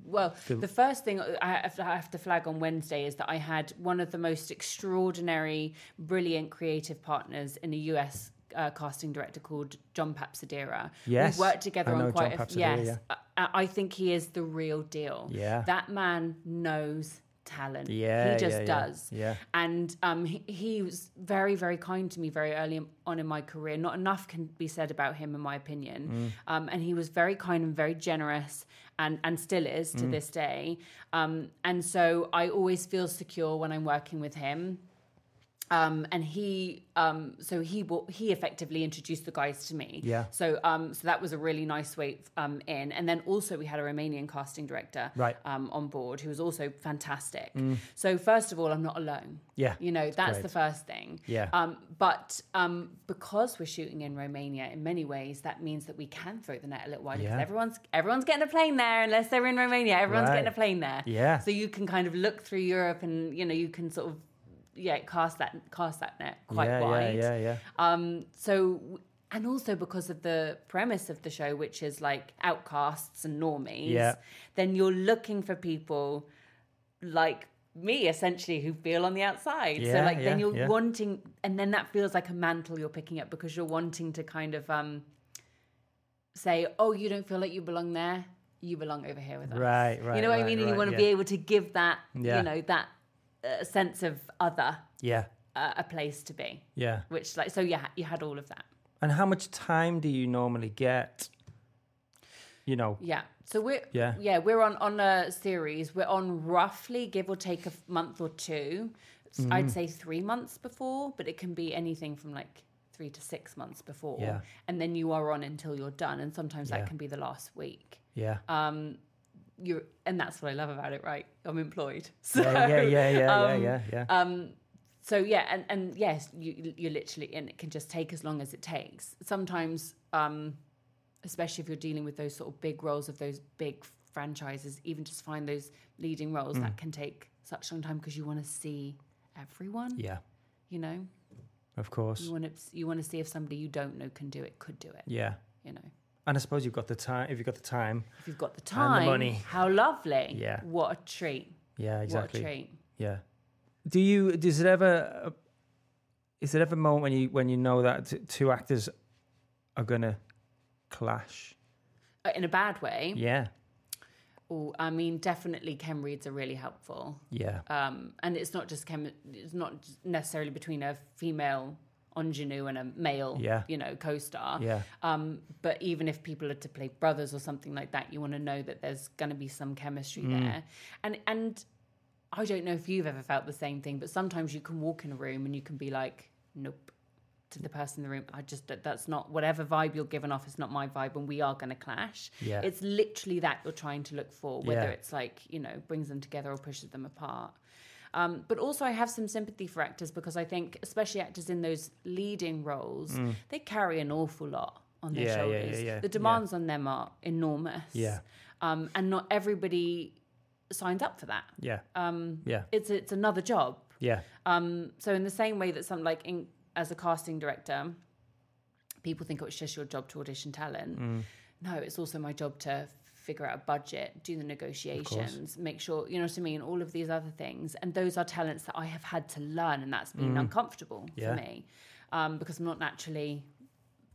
Speaker 2: Well, the first thing I have, to, I have to flag on Wednesday is that I had one of the most extraordinary, brilliant creative partners in the US uh, casting director called John Papsidera.
Speaker 1: Yes,
Speaker 2: We've worked together
Speaker 1: I
Speaker 2: on quite
Speaker 1: John
Speaker 2: a
Speaker 1: Papsidera,
Speaker 2: yes. I, I think he is the real deal.
Speaker 1: Yeah.
Speaker 2: That man knows talent.
Speaker 1: Yeah,
Speaker 2: He just
Speaker 1: yeah, yeah.
Speaker 2: does.
Speaker 1: Yeah.
Speaker 2: And um, he, he was very, very kind to me very early on in my career. Not enough can be said about him, in my opinion.
Speaker 1: Mm.
Speaker 2: Um, and he was very kind and very generous, and and still is
Speaker 1: Mm.
Speaker 2: to this day. Um, and so I always feel secure when I'm working with him. Um, and he um, so he he effectively introduced the guys to me.
Speaker 1: Yeah.
Speaker 2: So um, so that was a really nice way um, in, and then also we had a Romanian casting director
Speaker 1: Right. Mm.
Speaker 2: um, on board who was also fantastic. So first of all, I'm not alone.
Speaker 1: Yeah,
Speaker 2: You know that's
Speaker 1: great.
Speaker 2: the first thing.
Speaker 1: Yeah.
Speaker 2: Um, but um, because we're shooting in Romania, in many ways, that means that we can throw the net a little wider because
Speaker 1: Yeah.
Speaker 2: everyone's everyone's getting a plane there unless they're in Romania. Everyone's
Speaker 1: Right.
Speaker 2: getting a plane there.
Speaker 1: Yeah.
Speaker 2: So you can kind of look through Europe and you know you can sort of yeah cast that cast that net quite
Speaker 1: yeah,
Speaker 2: wide.
Speaker 1: yeah, yeah, yeah.
Speaker 2: Um, so, and also because of the premise of the show, which is like outcasts and normies,
Speaker 1: Yeah.
Speaker 2: then you're looking for people like me, essentially, who feel on the outside. so,
Speaker 1: Yeah,
Speaker 2: like, then you're
Speaker 1: yeah.
Speaker 2: wanting, and then that feels like a mantle you're picking up because you're wanting to kind of um, say, oh, you don't feel like you belong there. You belong over here with us.
Speaker 1: Right, right,
Speaker 2: You know what I
Speaker 1: right,
Speaker 2: mean? And you want to
Speaker 1: yeah.
Speaker 2: be able to give that,
Speaker 1: Yeah.
Speaker 2: you know, that uh, sense of other
Speaker 1: Yeah,
Speaker 2: uh, a place to be.
Speaker 1: yeah.
Speaker 2: Which, like, so yeah, you had all of that.
Speaker 1: And how much time do you normally get? You know,
Speaker 2: Yeah. So we're
Speaker 1: Yeah.
Speaker 2: yeah we're on on a series. We're on roughly give or take a month or two.
Speaker 1: Mm-hmm.
Speaker 2: I'd say three months before, but it can be anything from like three to six months before.
Speaker 1: Yeah.
Speaker 2: And then you are on until you're done, and sometimes
Speaker 1: Yeah.
Speaker 2: that can be the last week.
Speaker 1: yeah,
Speaker 2: Um, you're and that's what I love about it. Right, I'm employed. <laughs> So,
Speaker 1: yeah, yeah, yeah, yeah,
Speaker 2: um,
Speaker 1: yeah, yeah, yeah.
Speaker 2: um, so yeah, and, and yes, you you're literally and it can just take as long as it takes. Sometimes, um, especially if you're dealing with those sort of big roles of those big franchises, even just find those leading roles
Speaker 1: Mm.
Speaker 2: that can take such a long time because you want to see everyone.
Speaker 1: yeah,
Speaker 2: You know,
Speaker 1: of course.
Speaker 2: you want to you want to see if somebody you don't know can do it, could do it.
Speaker 1: Yeah.
Speaker 2: You know,
Speaker 1: And I suppose you've got the time. If you've got the time,
Speaker 2: if you've got the time,
Speaker 1: And the money.
Speaker 2: how lovely.
Speaker 1: Yeah.
Speaker 2: what a treat.
Speaker 1: yeah, exactly.
Speaker 2: What a treat.
Speaker 1: Yeah. Do you? Does it ever? Uh, is there ever a moment when you when you know that t- two actors are gonna clash?
Speaker 2: Uh, In a bad way.
Speaker 1: Yeah.
Speaker 2: Oh, I mean, definitely chem reads are really helpful.
Speaker 1: Yeah.
Speaker 2: um, and it's not just chem- it's not necessarily between a female ingenue and a male,
Speaker 1: Yeah.
Speaker 2: you know, co-star.
Speaker 1: Yeah.
Speaker 2: Um, but even if people are to play brothers or something like that, you want to know that there's going to be some chemistry
Speaker 1: Mm.
Speaker 2: there. And and I don't know if you've ever felt the same thing, but sometimes you can walk in a room and you can be like, nope. To the person in the room, I just that's not whatever vibe you're giving off is not my vibe, and we are going to clash.
Speaker 1: Yeah.
Speaker 2: It's literally that you're trying to look for, whether
Speaker 1: Yeah.
Speaker 2: it's like you know brings them together or pushes them apart. Um, but also, I have some sympathy for actors because I think, especially actors in those leading roles, they carry an awful lot on their
Speaker 1: Mm. Yeah, yeah,
Speaker 2: shoulders.
Speaker 1: yeah, yeah,
Speaker 2: The demands on them are enormous.
Speaker 1: Yeah.
Speaker 2: Um, and not everybody signs up for that.
Speaker 1: Yeah.
Speaker 2: Um,
Speaker 1: Yeah.
Speaker 2: it's it's another job.
Speaker 1: Yeah.
Speaker 2: Um, so in the same way that some like in, as a casting director, people think oh, it's just your job to audition talent.
Speaker 1: Mm.
Speaker 2: No, it's also my job to figure out a budget, do the negotiations, make sure you know what I mean, all of these other things. And those are talents that I have had to learn, and that's been uncomfortable
Speaker 1: Mm. Yeah.
Speaker 2: for me um, because I'm not naturally.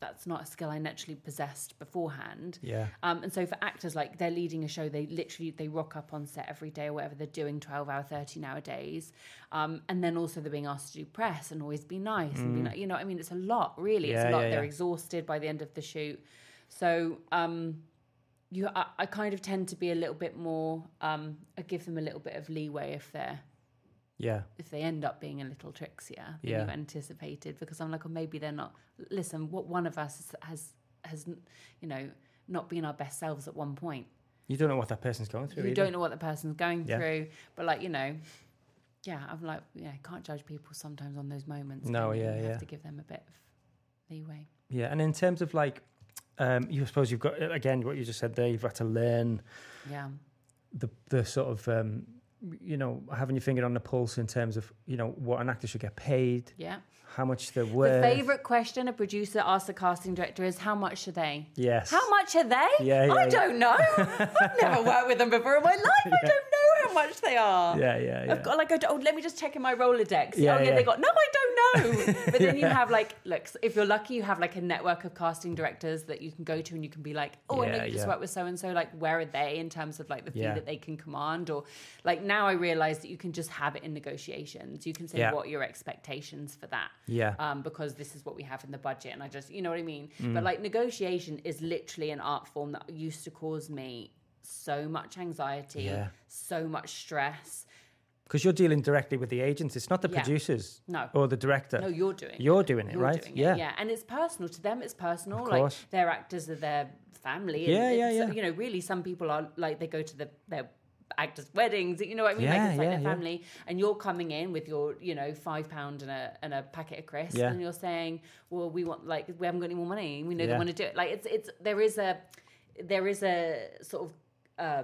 Speaker 2: That's not a skill I naturally possessed beforehand.
Speaker 1: Yeah.
Speaker 2: Um, and so for actors, like they're leading a show, they literally they rock up on set every day or whatever they're doing, twelve hour, thirty nowadays. Um, and then also they're being asked to do press and always be nice and be like, you know, I mean, it's a lot, really. It's
Speaker 1: Mm.
Speaker 2: A lot.
Speaker 1: yeah,
Speaker 2: they're
Speaker 1: yeah.
Speaker 2: exhausted by the end of the shoot. So um, you, I, I kind of tend to be a little bit more. Um, I give them a little bit of leeway if they're
Speaker 1: Yeah.
Speaker 2: if they end up being a little trixier than
Speaker 1: Yeah.
Speaker 2: you anticipated because I'm like, oh, maybe they're not. Listen, what one of us has has you know not been our best selves at one point.
Speaker 1: You don't know what that person's going through.
Speaker 2: You
Speaker 1: either.
Speaker 2: don't know what the person's going
Speaker 1: Yeah.
Speaker 2: through, but like you know, yeah, I'm like, yeah, I can't judge people sometimes on those moments.
Speaker 1: No, yeah,
Speaker 2: you
Speaker 1: yeah.
Speaker 2: have to give them a bit of leeway.
Speaker 1: Yeah. And in terms of like, um, you suppose you've got again what you just said there. You've had to learn
Speaker 2: Yeah,
Speaker 1: the the sort of um, you know having your finger on the pulse in terms of you know what an actor should get paid,
Speaker 2: yeah.
Speaker 1: how much they're worth.
Speaker 2: The favorite question a producer asks a casting director is, "How much are they?"
Speaker 1: Yes.
Speaker 2: How much are they?
Speaker 1: Yeah, yeah,
Speaker 2: I
Speaker 1: yeah.
Speaker 2: don't know. <laughs> I've never worked with them before in my life. <laughs> I don't know how much they are.
Speaker 1: Yeah. Yeah. Yeah.
Speaker 2: I've got like, oh, let me just check in my Rolodex.
Speaker 1: Yeah,
Speaker 2: oh, yeah,
Speaker 1: yeah.
Speaker 2: they got, no, I don't know. <laughs> But then you have like, look, if you're lucky, you have like a network of casting directors that you can go to and you can be like, oh, I know
Speaker 1: Yeah,
Speaker 2: you just
Speaker 1: yeah.
Speaker 2: worked with so and so. Like, where are they in terms of like the fee
Speaker 1: Yeah.
Speaker 2: that they can command? Or like now I realize that you can just have it in negotiations. You can say
Speaker 1: Yeah.
Speaker 2: what are your expectations for that
Speaker 1: Yeah.
Speaker 2: um, because this is what we have in the budget. And I just, you know what I mean?
Speaker 1: Mm.
Speaker 2: But like negotiation is literally an art form that used to cause me so much anxiety,
Speaker 1: Yeah.
Speaker 2: so much stress.
Speaker 1: Because you're dealing directly with the agents. It's not the
Speaker 2: Yeah.
Speaker 1: producers
Speaker 2: No.
Speaker 1: or the director.
Speaker 2: No, you're doing it.
Speaker 1: You're doing it,
Speaker 2: You're
Speaker 1: right?
Speaker 2: doing
Speaker 1: yeah.
Speaker 2: it, yeah. And it's personal to them. It's personal.
Speaker 1: Of
Speaker 2: like
Speaker 1: course.
Speaker 2: their actors are their family. and
Speaker 1: Yeah, yeah, yeah.
Speaker 2: You know, really, some people are like they go to the their actors' weddings. You know what I mean?
Speaker 1: Yeah,
Speaker 2: like it's like
Speaker 1: yeah,
Speaker 2: their
Speaker 1: yeah.
Speaker 2: family, and you're coming in with your you know five pound and a and a packet of crisps,
Speaker 1: Yeah.
Speaker 2: and you're saying, well, we want like we haven't got any more money. We know they want to do it. Like it's it's there is a there is a sort of uh,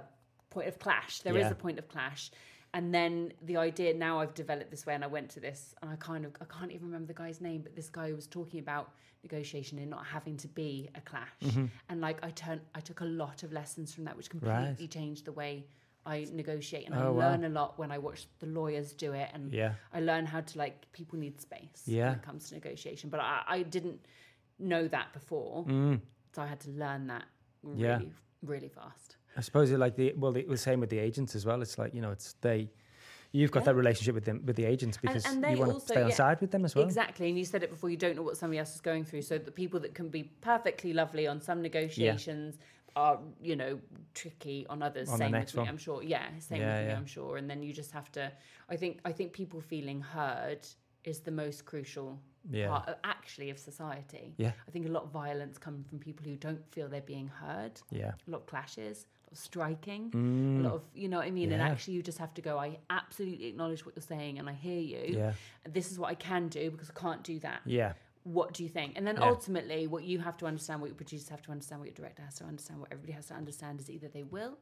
Speaker 2: point of clash. There is
Speaker 1: Yeah.
Speaker 2: a point of clash. And then the idea now I've developed this way, and I went to this, and I kind of I can't even remember the guy's name, but this guy was talking about negotiation and not having to be a clash.
Speaker 1: Mm-hmm.
Speaker 2: And like I turned, I took a lot of lessons from that, which completely changed the way I negotiate, and I
Speaker 1: Oh, wow.
Speaker 2: learn a lot when I watch the lawyers do it, and
Speaker 1: Yeah.
Speaker 2: I learn how to like people need space
Speaker 1: Yeah.
Speaker 2: when it comes to negotiation. But I, I didn't know that before,
Speaker 1: Mm.
Speaker 2: so I had to learn that really,
Speaker 1: Yeah.
Speaker 2: really fast.
Speaker 1: I suppose it like the well, it was same with the agents as well. It's like you know, it's they. You've got
Speaker 2: Yeah.
Speaker 1: that relationship with them with the agents because
Speaker 2: and they
Speaker 1: you want to stay on
Speaker 2: yeah,
Speaker 1: side with them as well.
Speaker 2: Exactly, and you said it before. You don't know what somebody else is going through. So the people that can be perfectly lovely on some negotiations are, you know, tricky on others.
Speaker 1: On the
Speaker 2: same
Speaker 1: next
Speaker 2: with me,
Speaker 1: one.
Speaker 2: I'm sure. Yeah, same
Speaker 1: Yeah,
Speaker 2: with me. I'm sure. And then you just have to. I think. I think people feeling heard is the most crucial
Speaker 1: Yeah.
Speaker 2: part, of, actually, of society.
Speaker 1: Yeah.
Speaker 2: I think a lot of violence comes from people who don't feel they're being heard.
Speaker 1: Yeah.
Speaker 2: A lot of clashes, of striking,
Speaker 1: Mm.
Speaker 2: a lot of, you know what I mean? And actually, you just have to go, I absolutely acknowledge what you're saying and I hear you.
Speaker 1: Yeah.
Speaker 2: This is what I can do because I can't do that.
Speaker 1: Yeah.
Speaker 2: What do you think? And then
Speaker 1: Yeah.
Speaker 2: ultimately, what you have to understand, what your producers have to understand, what your director has to understand, what everybody has to understand is either they will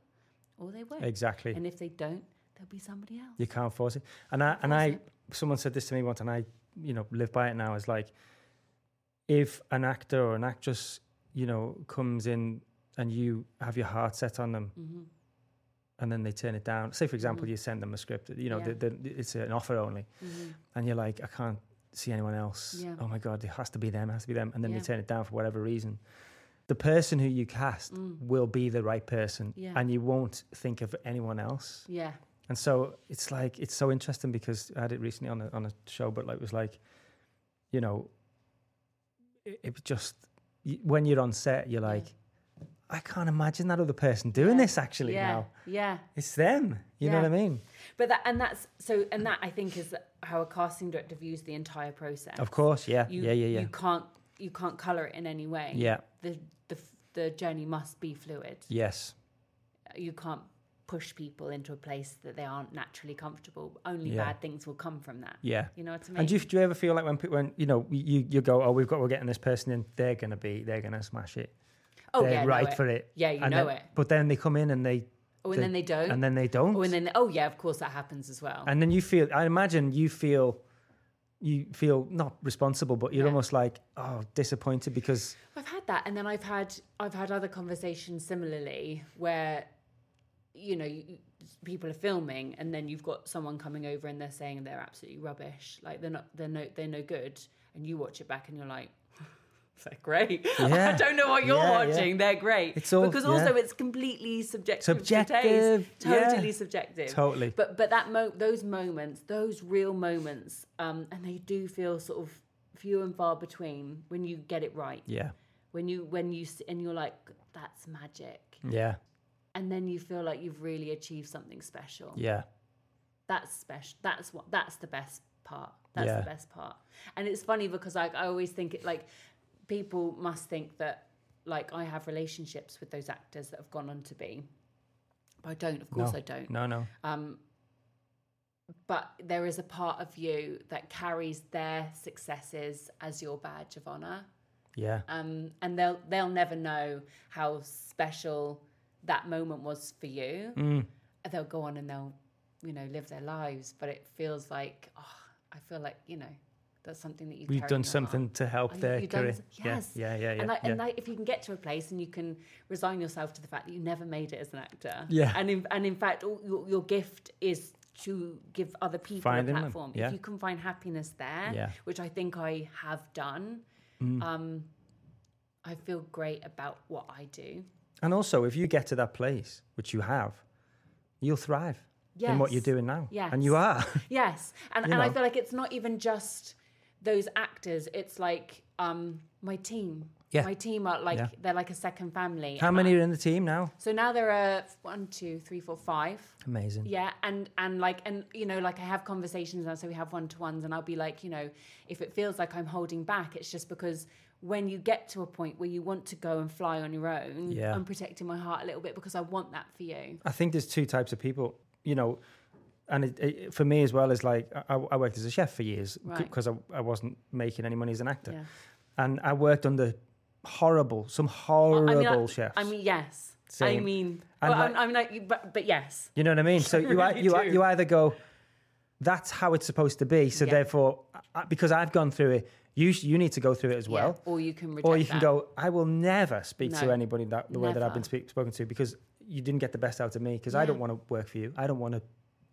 Speaker 2: or they won't.
Speaker 1: Exactly.
Speaker 2: And if they don't, there'll be somebody else.
Speaker 1: You can't force it. And I and I
Speaker 2: it.
Speaker 1: someone said this to me once and I, you know, live by it now is like if an actor or an actress, you know, comes in and you have your heart set on them
Speaker 2: Mm-hmm.
Speaker 1: and then they turn it down. Say for example you send them a script, you know,
Speaker 2: Yeah.
Speaker 1: the, the, it's an offer only and you're like, I can't see anyone else.
Speaker 2: Yeah.
Speaker 1: Oh my god, it has to be them, it has to be them and then
Speaker 2: Yeah.
Speaker 1: they turn it down for whatever reason. The person who you cast will be the right person
Speaker 2: Mm. Yeah.
Speaker 1: and you won't think of anyone else.
Speaker 2: Yeah.
Speaker 1: And so it's like it's so interesting because I had it recently on a on a show, but like it was like, you know, it, it just when you're on set, you're like, I can't imagine that other person doing
Speaker 2: Yeah.
Speaker 1: this actually
Speaker 2: yeah.
Speaker 1: now.
Speaker 2: Yeah.
Speaker 1: It's them. You know what I mean?
Speaker 2: But that, and that's so, and that I think is how a casting director views the entire process.
Speaker 1: Of course, yeah,
Speaker 2: you,
Speaker 1: yeah, yeah, yeah,
Speaker 2: You can't you can't color it in any way.
Speaker 1: yeah.
Speaker 2: The the the journey must be fluid.
Speaker 1: Yes,
Speaker 2: You can't push people into a place that they aren't naturally comfortable. Only
Speaker 1: Yeah.
Speaker 2: bad things will come from that.
Speaker 1: yeah.
Speaker 2: You know what I mean?
Speaker 1: And do you, do you ever feel like when when you know you you go, oh, we've got we're getting this person in, they're gonna be they're gonna smash it.
Speaker 2: Oh
Speaker 1: they're
Speaker 2: yeah, know
Speaker 1: right
Speaker 2: it.
Speaker 1: for it.
Speaker 2: Yeah, you
Speaker 1: And
Speaker 2: know
Speaker 1: then-
Speaker 2: it.
Speaker 1: But then they come in and they
Speaker 2: Oh, and then they don't.
Speaker 1: and then they don't.
Speaker 2: oh, and then oh yeah, of course that happens as well.
Speaker 1: And then you feel, I imagine you feel, you feel not responsible, but you're
Speaker 2: Yeah.
Speaker 1: almost like, oh, disappointed because,
Speaker 2: I've had that, and then I've had I've had other conversations similarly where, you know, you, people are filming, and then you've got someone coming over and they're saying they're absolutely rubbish, like they're not they're no they're no good, and you watch it back and you're like. <laughs> They're great. <laughs> I don't know what you're
Speaker 1: Yeah, yeah.
Speaker 2: watching. They're great.
Speaker 1: It's all-
Speaker 2: because
Speaker 1: yeah.
Speaker 2: also it's completely subjective. to.
Speaker 1: Subjective, yeah.
Speaker 2: Totally subjective.
Speaker 1: Totally.
Speaker 2: But but that mo- those moments, those real moments, um, and they do feel sort of few and far between when you get it right
Speaker 1: yeah,
Speaker 2: when you when you and you're like that's magic
Speaker 1: yeah,
Speaker 2: and then you feel like you've really achieved something special
Speaker 1: yeah,
Speaker 2: that's special that's what that's the best part that's
Speaker 1: Yeah.
Speaker 2: the best part and it's funny because like i always think it like people must think that like i have relationships with those actors that have gone on to be but i don't of course
Speaker 1: No.
Speaker 2: i don't
Speaker 1: no, no,
Speaker 2: um, but there is a part of you that carries their successes as your badge of honor
Speaker 1: yeah,
Speaker 2: um, and they'll they'll never know how special that moment was for you.
Speaker 1: Mm.
Speaker 2: They'll go on and they'll you know live their lives, but it feels like oh, I feel like you know that's something that you
Speaker 1: we've done something to help
Speaker 2: Oh,
Speaker 1: their
Speaker 2: you've done yes.
Speaker 1: Yeah, yeah, yeah, yeah.
Speaker 2: and,
Speaker 1: yeah.
Speaker 2: and like, if you can get to a place and you can resign yourself to the fact that you never made it as an actor,
Speaker 1: Yeah.
Speaker 2: and in, and in fact, all, your, your gift is to give other people a platform.
Speaker 1: yeah.
Speaker 2: If you can find happiness there,
Speaker 1: Yeah.
Speaker 2: which I think I have done,
Speaker 1: Mm.
Speaker 2: um, I feel great about what I do.
Speaker 1: and also, if you get to that place, which you have, you'll thrive in what you're doing now.
Speaker 2: Yes.
Speaker 1: And you are.
Speaker 2: Yes, <laughs> and, and I feel like it's not even just those actors. It's like um, my team.
Speaker 1: Yeah.
Speaker 2: My team are like
Speaker 1: Yeah.
Speaker 2: they're like a second family.
Speaker 1: How many
Speaker 2: I-
Speaker 1: are in the team now?
Speaker 2: so now there are one, two, three, four, five.
Speaker 1: Amazing.
Speaker 2: Yeah, and and like and you know like I have conversations now, so we have one to ones, and I'll be like, you know, if it feels like I'm holding back, it's just because when you get to a point where you want to go and fly on your own,
Speaker 1: Yeah.
Speaker 2: I'm protecting my heart a little bit because I want that for you.
Speaker 1: I think there's two types of people, you know, and it, it, for me as well is like I, I worked as a chef for years
Speaker 2: Right.
Speaker 1: because I, I wasn't making any money as an actor,
Speaker 2: Yeah.
Speaker 1: and I worked under horrible, some horrible
Speaker 2: I mean,
Speaker 1: chefs.
Speaker 2: I mean, yes. I mean, well,
Speaker 1: like-
Speaker 2: I'm, like, but, but yes.
Speaker 1: you know what I mean? So <laughs> you
Speaker 2: really
Speaker 1: you you either go, that's how it's supposed to be. So
Speaker 2: Yeah.
Speaker 1: therefore, I, because I've gone through it, you you need to go through it as
Speaker 2: Yeah.
Speaker 1: well.
Speaker 2: Or you can reject
Speaker 1: Or you can
Speaker 2: that.
Speaker 1: go, I will never speak to anybody that the way that I've been speak, spoken to because you didn't get the best out of me because I don't want to work for you. I don't want to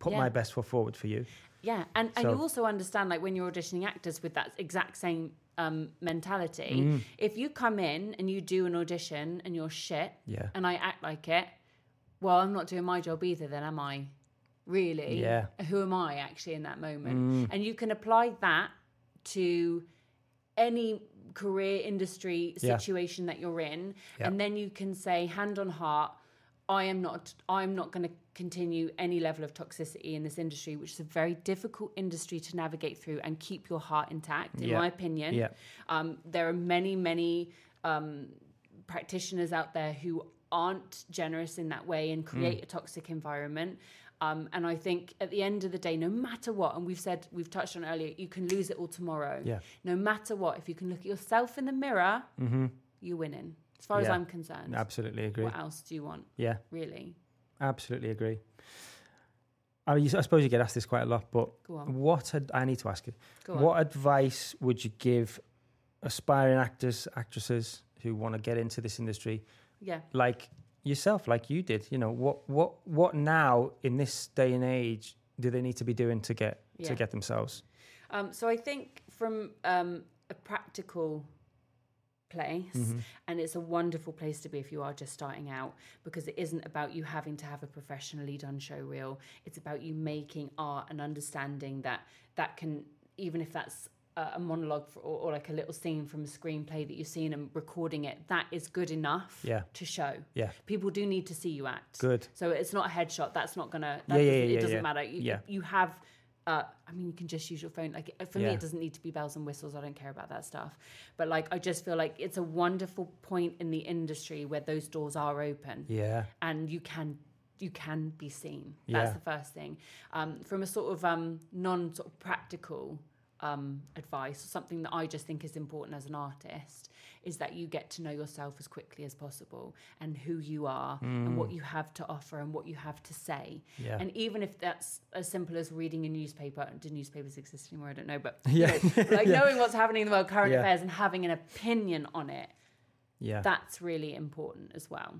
Speaker 1: put
Speaker 2: Yeah.
Speaker 1: my best foot forward for you.
Speaker 2: Yeah, and, and you also understand, like, when you're auditioning actors with that exact same um, mentality,
Speaker 1: Mm.
Speaker 2: if you come in and you do an audition and you're shit,
Speaker 1: Yeah.
Speaker 2: and I act like it, well, I'm not doing my job either, then am I? Really?
Speaker 1: Yeah. Mm.
Speaker 2: Who am I actually in that moment? And you can apply that to any career industry
Speaker 1: Yeah.
Speaker 2: situation that you're in
Speaker 1: Yeah.
Speaker 2: and then you can say hand on heart i am not i'm not going to continue any level of toxicity in this industry which is a very difficult industry to navigate through and keep your heart intact in
Speaker 1: Yeah.
Speaker 2: my opinion
Speaker 1: Yeah.
Speaker 2: um, there are many many um, practitioners out there who aren't generous in that way and create
Speaker 1: Mm.
Speaker 2: a toxic environment um, and I think at the end of the day, no matter what, and we've said, we've touched on earlier, you can lose it all tomorrow.
Speaker 1: Yeah.
Speaker 2: No matter what, if you can look at yourself in the mirror, you're winning. As far as
Speaker 1: Mm-hmm.
Speaker 2: I'm concerned.
Speaker 1: Absolutely agree.
Speaker 2: What else do you want,
Speaker 1: Yeah,
Speaker 2: really?
Speaker 1: absolutely agree. I, mean, I suppose you get asked this quite a lot, but
Speaker 2: Go on.
Speaker 1: what ad- I need to ask you?
Speaker 2: Go on.
Speaker 1: What advice would you give aspiring actors, actresses who want to get into this industry,
Speaker 2: Yeah.
Speaker 1: like yourself, like you did? You know, what what what now in this day and age do they need to be doing to get
Speaker 2: Yeah.
Speaker 1: to get themselves?
Speaker 2: Um, so I think from um, a practical place,
Speaker 1: Mm-hmm.
Speaker 2: and it's a wonderful place to be if you are just starting out because it isn't about you having to have a professionally done show reel. It's about you making art and understanding that that can, even if that's a monologue for, or, or like a little scene from a screenplay that you've seen and recording it, that is good enough
Speaker 1: Yeah.
Speaker 2: to show.
Speaker 1: Yeah,
Speaker 2: People do need to see you act.
Speaker 1: good.
Speaker 2: So it's not a headshot. That's not gonna.
Speaker 1: Yeah,
Speaker 2: That
Speaker 1: yeah,
Speaker 2: doesn't,
Speaker 1: yeah,
Speaker 2: it doesn't
Speaker 1: yeah.
Speaker 2: matter. You,
Speaker 1: Yeah.
Speaker 2: you have. Uh, I mean, you can just use your phone. Like for me, it doesn't need to be bells and whistles. I don't care about that stuff. But like, I just feel like it's a wonderful point in the industry where those doors are open
Speaker 1: Yeah,
Speaker 2: and you can you can be seen.
Speaker 1: Yeah.
Speaker 2: That's the first thing. Um, from a sort of um, non sort of practical um, advice, something that I just think is important as an artist is that you get to know yourself as quickly as possible and who you are and what you have to offer and what you have to say.
Speaker 1: Mm. Yeah.
Speaker 2: And even if that's as simple as reading a newspaper, do newspapers exist anymore? I don't know, but you know, like <laughs> knowing what's happening in the world, current
Speaker 1: Yeah.
Speaker 2: affairs, and having an opinion on it,
Speaker 1: yeah,
Speaker 2: that's really important as well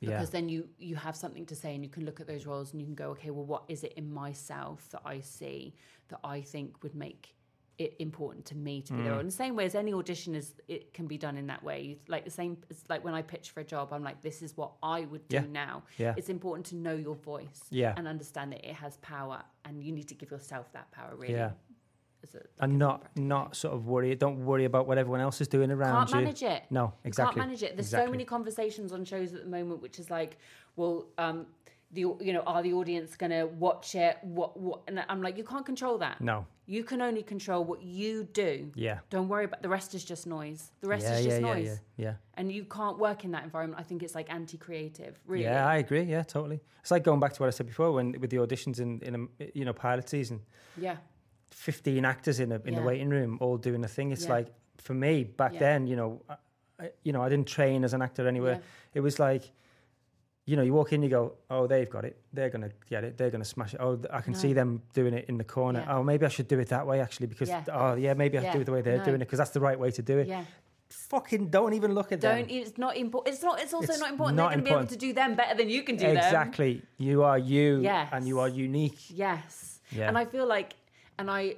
Speaker 1: yeah,
Speaker 2: because then you you have something to say and you can look at those roles and you can go okay well what is it in myself that i see that i think would make it important to me to be
Speaker 1: Mm.
Speaker 2: there in the same way as any audition is it can be done in that way like the same it's like when i pitch for a job i'm like this is what i would do
Speaker 1: Yeah.
Speaker 2: now
Speaker 1: Yeah.
Speaker 2: it's important to know your voice
Speaker 1: Yeah.
Speaker 2: and understand that it has power and you need to give yourself that power really
Speaker 1: Yeah.
Speaker 2: a- like
Speaker 1: and not not sort of worry. Don't worry about what everyone else is doing around
Speaker 2: can't
Speaker 1: you.
Speaker 2: manage it.
Speaker 1: No,
Speaker 2: You
Speaker 1: exactly.
Speaker 2: can't manage it. There's so many conversations on shows at the moment, which is like, well, um, the you know, are the audience gonna watch it? What what? And I'm like, you can't control that.
Speaker 1: No.
Speaker 2: You can only control what you do.
Speaker 1: Yeah.
Speaker 2: Don't worry about the rest. Is just noise. The rest
Speaker 1: yeah,
Speaker 2: is just
Speaker 1: yeah,
Speaker 2: noise,
Speaker 1: yeah, yeah,
Speaker 2: and you can't work in that environment. I think it's like anti-creative. Really.
Speaker 1: yeah. I agree. Yeah, totally. It's like going back to what I said before when with the auditions in in a you know pilot season,
Speaker 2: Yeah.
Speaker 1: fifteen actors in a in the waiting room all doing a thing. It's like for me back then, you know, I, I- you know, I didn't train as an actor anywhere. It was like. You know, you walk in, you go, oh, they've got it. They're gonna get it. They're gonna smash it. Oh, I can
Speaker 2: No.
Speaker 1: see them doing it in the corner.
Speaker 2: Yeah.
Speaker 1: Oh, maybe I should do it that way actually, because
Speaker 2: Yeah.
Speaker 1: oh, yeah, maybe I should do it the way they're
Speaker 2: No.
Speaker 1: doing it because that's the right way to do it.
Speaker 2: Yeah.
Speaker 1: Fucking don't even look at them.
Speaker 2: Don't. It's not important. It's not. It's also
Speaker 1: It's
Speaker 2: not important.
Speaker 1: not
Speaker 2: They're going to be able to do them better than you can do them.
Speaker 1: exactly. You are you,
Speaker 2: Yes.
Speaker 1: and you are unique.
Speaker 2: Yes.
Speaker 1: Yeah.
Speaker 2: And I feel like, and I,